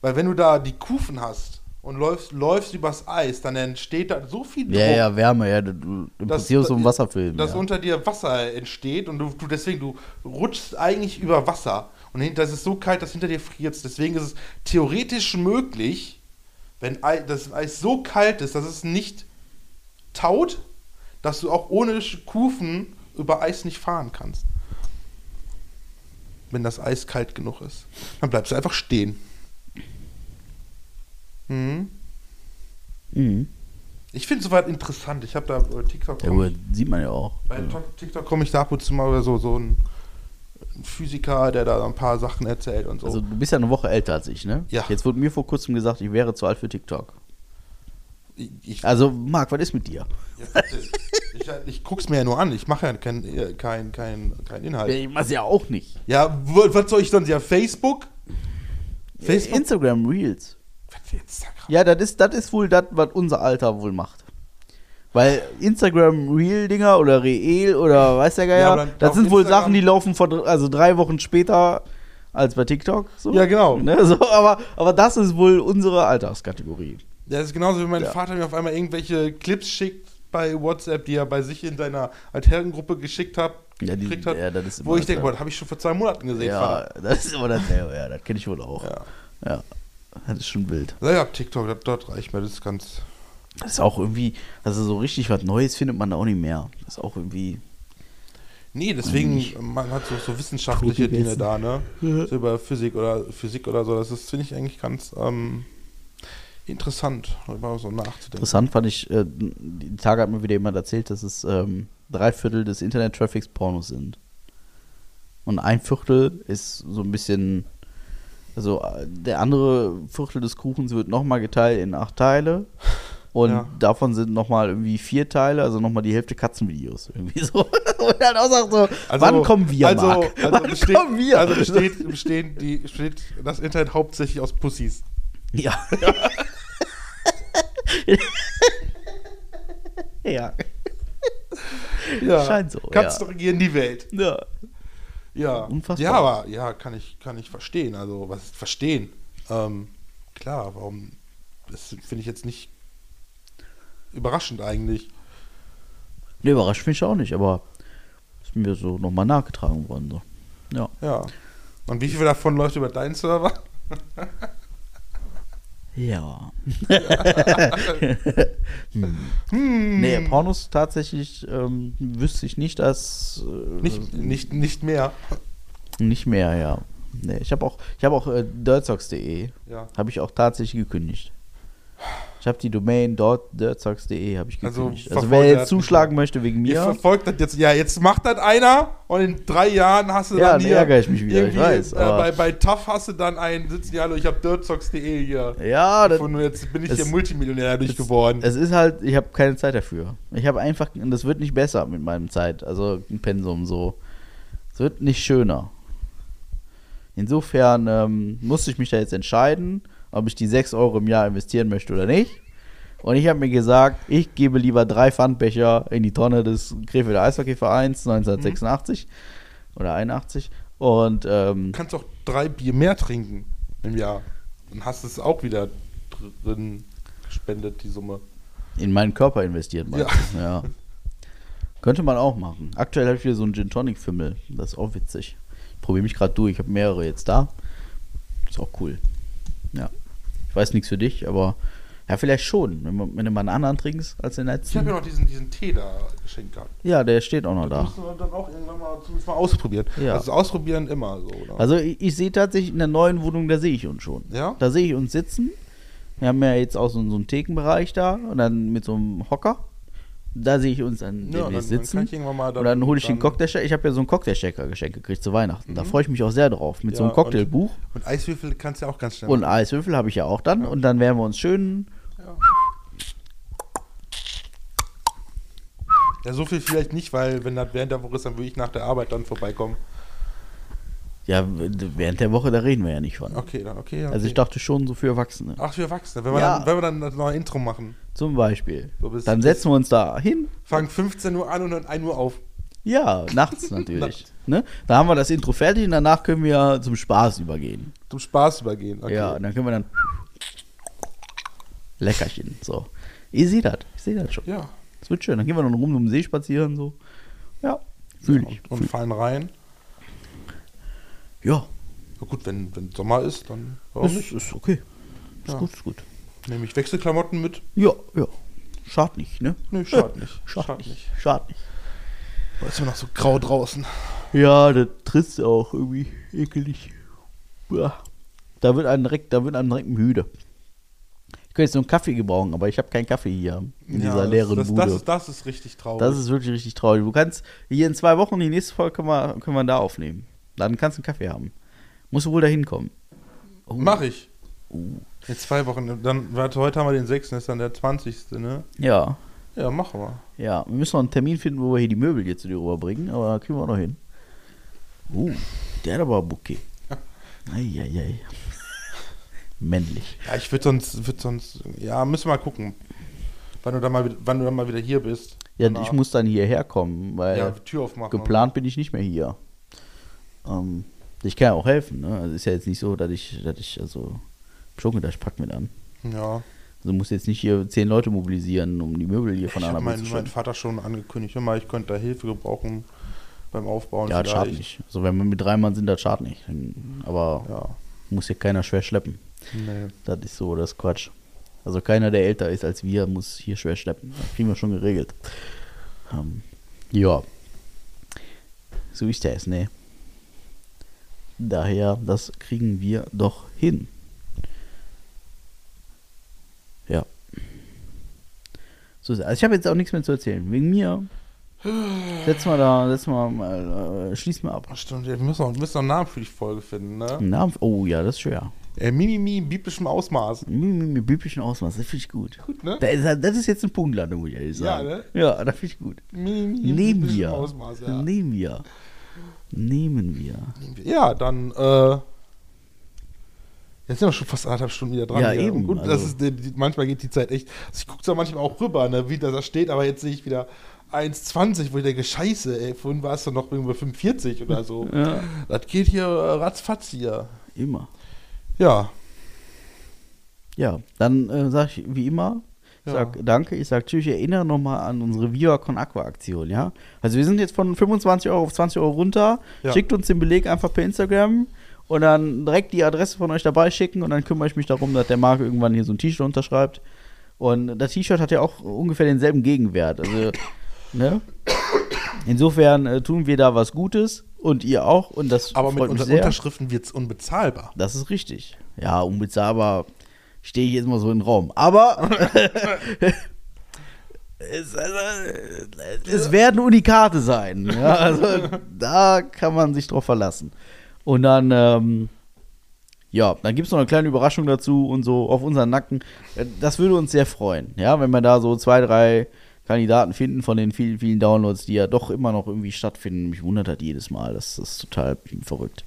Weil wenn du da die Kufen hast und läufst, läufst übers Eis, dann entsteht da so viel Druck, Ja, ja, Wärme, ja. Du, du im Das- Prinzip so ein das- Wasserfilm. dass ja. unter dir Wasser entsteht und du, du deswegen, du rutschst eigentlich über Wasser. Und hinter es ist so kalt, dass hinter dir friert. Deswegen ist es theoretisch möglich, wenn das Eis so kalt ist, dass es nicht taut, dass du auch ohne Kufen über Eis nicht fahren kannst. Wenn das Eis kalt genug ist. Dann bleibst du einfach stehen. Mhm. Mhm. Ich finde es soweit interessant. Ich habe da äh, TikTok. Ja, gut, sieht man ja auch. Bei Tok- TikTok komme ich da ab und zu mal über so, so ein ein Physiker, der da ein paar Sachen erzählt und so. Also du bist ja eine Woche älter als ich, ne? Ja. Jetzt wurde mir vor kurzem gesagt, ich wäre zu alt für TikTok. ich, ich, Also, Marc, was ist mit dir? ja, ich, ich guck's mir ja nur an. Ich mache ja keinen kein, kein, kein Inhalt. Ich mach's ja auch nicht. Ja, was soll ich sonst? Ja, Facebook? Facebook? Instagram Reels. Instagram? Ja, das ist, das ist wohl das, was unser Alter wohl macht. Weil Instagram Reel-Dinger oder Reel oder weiß der Geier, Ja, das sind wohl Instagram- Sachen, die laufen vor, also drei Wochen später als bei TikTok. So. Ja, genau. Ne, so, aber, aber das ist wohl unsere Alterskategorie. Das ist genauso, wie mein Ja. Vater mir auf einmal irgendwelche Clips schickt bei WhatsApp, die er bei sich in seiner Altherrengruppe geschickt hat, Ja, die- gekriegt hat, ja, wo ich denke, boah, das habe ich schon vor zwei Monaten gesehen, Ja, Vater. das ist immer dasselbe, ja, das kenne ich wohl auch. Ja. Ja, das ist schon wild. Ja, ja, TikTok, das, dort reicht mir, das ist ganz... Das ist auch irgendwie, also so richtig was Neues findet man da auch nicht mehr. Das ist auch irgendwie. Nee, deswegen, man hat so, so wissenschaftliche Dinge da, ne? So über Physik oder Physik oder so, das ist, finde ich eigentlich ganz ähm, interessant, darüber so nachzudenken. Interessant fand ich, äh, die Tage hat mir wieder jemand erzählt, dass es ähm, drei Viertel des Internet-Traffics Pornos sind. Und ein Viertel ist so ein bisschen, also äh, der andere Viertel des Kuchens wird nochmal geteilt in acht Teile. Und Ja. davon sind nochmal irgendwie vier Teile, also nochmal die Hälfte Katzenvideos. Irgendwie so. Und dann auch sagt so, wann kommen wir, also, Marc? Also wann besteht, kommen wir? Also besteht, bestehen die, besteht das Internet hauptsächlich aus Pussys. Ja. ja. Ja. Scheint so, Katzen ja. regieren die Welt. ja. Ja. Unfassbar. Ja, aber ja, kann ich, kann ich verstehen. Also, was ist verstehen? Ähm, klar, warum? Das finde ich jetzt nicht überraschend eigentlich. Nee, überrascht mich auch nicht, aber ist mir so nochmal nachgetragen worden. So. Ja. Ja. Und wie viel davon läuft über deinen Server? Ja. Hm. Nee, Pornos tatsächlich ähm, wüsste ich nicht, dass. Äh, Nicht, nicht, nicht mehr. Nicht mehr, ja. Nee, ich habe auch, ich habe auch äh, dirtsocks.de, Ja. habe ich auch tatsächlich gekündigt. Ich habe die Domain dort dirtsocks.de habe ich Also, gekündigt. Also, verfolgt wer er jetzt zuschlagen möchte wegen Ihr mir, verfolgt das jetzt. Ja, jetzt macht das einer und in drei Jahren hast du Ja, dann hier. ärgere ich mich wieder, ich weiß, Äh, bei, bei TAF hast du dann einen sitzen, ja, hallo, ich habe dirtsocks.de hier. ja, das, Und jetzt bin ich es- hier Multimillionär dadurch geworden. es ist halt, ich habe keine Zeit dafür. Ich habe einfach, und das wird nicht besser mit meinem Zeit, also ein Pensum so. Es wird nicht schöner. Insofern ähm, musste ich mich da jetzt entscheiden, ob ich die 6 Euro im Jahr investieren möchte oder nicht. Und ich habe mir gesagt, ich gebe lieber drei Pfandbecher in die Tonne des Krefelder Eishockeyvereins 1986 oder 81 und ähm, Du kannst auch drei Bier mehr trinken im Jahr. Dann hast du es auch wieder drin gespendet, die Summe. in meinen Körper investiert. meinst du? ja. Könnte man auch machen. Aktuell habe ich wieder so einen Gin Tonic Fimmel. Das ist auch witzig. Ich probiere mich gerade durch. Ich habe mehrere jetzt da. Ist auch cool. Ja. Ich weiß nichts für dich, aber ja, vielleicht schon. Wenn, man, wenn du mal einen anderen trinkst als den Ich habe letzten. ja noch diesen, diesen Tee da geschenkt gehabt. Ja, der steht auch noch Das da. müssen wir dann auch irgendwann mal zumindest mal ausprobieren. Ja. Also ausprobieren immer so, oder? Also ich, ich sehe tatsächlich in der neuen Wohnung, da sehe ich uns schon. Ja? Da sehe ich uns sitzen. Wir haben ja jetzt auch so, so einen Thekenbereich da und dann mit so einem Hocker. Da sehe ich uns dann Ja, dann- dann sitzen. irgendwann mal und dann hole ich den dann- Cocktailshaker. Ich habe ja so einen Cocktailshaker geschenkt gekriegt zu Weihnachten. Da freue ich mich auch sehr drauf. Mit so einem Mhm. Ja, und- Cocktailbuch. Und Eiswürfel kannst du ja auch ganz schnell Und. Eiswürfel habe ich ja auch dann. Und dann werden wir uns schön. Ja. Ja, so viel vielleicht nicht, weil wenn das während der Woche ist, dann würde ich nach der Arbeit dann vorbeikommen. Ja, während der Woche, da reden wir ja nicht von. Okay, dann okay. okay. Also ich dachte schon so für Erwachsene. Ach, für Erwachsene. Wenn wir, Ja. dann, wenn wir dann das neue Intro machen. Zum Beispiel. So Dann setzen wir uns da hin. Fangen 15 Uhr an und hören 1 Uhr auf. Ja, nachts natürlich. Nachts. ne? Da haben wir das Intro fertig und danach können wir zum Spaß übergehen. Zum Spaß übergehen. Okay. Ja, und dann können wir dann. Leckerchen. So. Ich sehe das. Ich sehe das schon. Ja. Das wird schön. Dann gehen wir noch rum um den See spazieren. So. Ja, fühle ich. Und, und fallen rein. Ja, Ja, gut, wenn, wenn Sommer ist, dann warum ist, ist okay. Ist Ja. gut, ist gut. Nehme ich Wechselklamotten mit? Ja, ja. Schad nicht, ne? Nö, schade nicht. Schad, Schad nicht. nicht. Schad nicht. Da ist immer noch so grau draußen. Ja, das trifft auch irgendwie ekelig. Ja. Da wird einem direkt, da wird einem direkt müde. Ich könnte jetzt so einen Kaffee gebrauchen, aber ich habe keinen Kaffee hier in dieser leeren das, Bude. das, ist, das ist richtig traurig. Das ist wirklich richtig traurig. Du kannst hier in zwei Wochen, die nächste Folge können wir, können wir da aufnehmen. Dann kannst du einen Kaffee haben. Musst du wohl da hinkommen. Oh. Mach ich. Uh. In zwei Wochen. Dann, warte, heute haben wir den 6. ist dann der 20. Ne? Ja, Ja, machen wir. ja. Wir müssen noch einen Termin finden, wo wir hier die Möbel hier zu dir rüberbringen, aber da kriegen wir auch noch hin. Uh, der hat aber ein Bouquet. Eieiei. Männlich. Ja, ich würde sonst, würd sonst, ja, müssen wir mal gucken. Wann du dann mal, wann du dann mal wieder hier bist. Ja, ich muss dann hierher kommen, weil ja, Tür aufmachen. geplant bin ich nicht mehr hier. Ähm, ich kann ja auch helfen, ne? Also ist ja jetzt nicht so, dass ich, dass ich, also, schon gedacht, ich pack mit an. Ja, Also muss jetzt nicht hier zehn Leute mobilisieren, um die Möbel hier von B meinen zu mein. Vater schon angekündigt. Mal, ich könnte da Hilfe gebrauchen beim Aufbauen. Ja, das schadet nicht. Also wenn wir mit drei Mann sind, das schadet nicht. Aber Ja, muss hier keiner schwer schleppen. nee. Das ist so, das ist Quatsch. Also keiner, der älter ist als wir, muss hier schwer schleppen. Das kriegen wir schon geregelt. Ähm, ja. So ist das, ne? Daher, das kriegen wir doch hin. Ja. So. Also ich habe jetzt auch nichts mehr zu erzählen. Wegen mir. Setz mal da, setz mal, mal äh, schließ mal ab. Ach, Stimmt, ja, wir müssen noch, wir müssen noch einen Namen für die Folge finden, ne? Namen, oh ja, das ist schwer. Äh, Mimimi in biblischem Ausmaß. Mit, mit biblischen Ausmaß, das finde ich gut. Gut, ne? Das ist, das ist jetzt eine Punktlandung, muss ich ehrlich Ja, sagen. ne? Ja, das finde ich gut. Mimimi Nehmen biblischem wir. Ausmaß, ja. Nehmen wir. Nehmen wir. Ja, dann, äh. Jetzt sind wir schon fast anderthalb Stunden wieder dran. Ja, hier. eben, gut, das also- ist, die- manchmal geht die Zeit echt. Also ich gucke da manchmal auch rüber, ne, wie das da steht, aber jetzt sehe ich wieder 1,20, wo ich denke, Scheiße, ey, vorhin war es doch noch irgendwo 45 oder so. Ja. Das geht hier ratzfatz hier. immer. Ja. Ja, dann äh, sage ich wie immer, Ja. sag danke, ich sag tschüss, ich erinnere nochmal an unsere Viva Con Aqua Aktion, ja? Also wir sind jetzt von 25 Euro auf 20 Euro runter, Ja. schickt uns den Beleg einfach per Instagram und dann direkt die Adresse von euch dabei schicken und dann kümmere ich mich darum, dass der Marc irgendwann hier so ein T-Shirt unterschreibt. Und das T-Shirt hat ja auch ungefähr denselben Gegenwert, also, ne? Insofern äh, tun wir da was Gutes und ihr auch und das Aber mit unseren. Unterschriften wird es unbezahlbar. Das ist richtig. Ja, unbezahlbar stehe ich jetzt mal so in den Raum. Aber es, also, es werden Unikate sein. Ja, also da kann man sich drauf verlassen. Und dann, ähm, ja, dann gibt es noch eine kleine Überraschung dazu und so auf unseren Nacken. Das würde uns sehr freuen, ja, wenn wir da so zwei, drei Kandidaten finden von den vielen, vielen Downloads, die ja doch immer noch irgendwie stattfinden. Mich wundert das jedes Mal. Das ist total verrückt.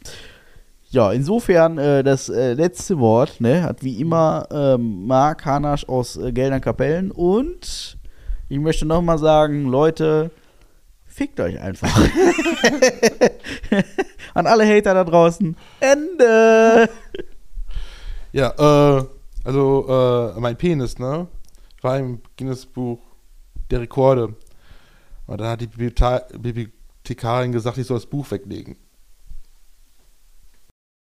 Ja, insofern äh, das äh, letzte Wort ne, hat wie immer ähm, Marc Hanasch aus äh, Geldern Kapellen und ich möchte nochmal sagen, Leute, fickt euch einfach. An alle Hater da draußen. Ende. Ja, äh, also äh, mein Penis, ne? War im Guinness-Buch der Rekorde. Und da hat die Bibliothe- Bibliothekarin gesagt, ich soll das Buch weglegen.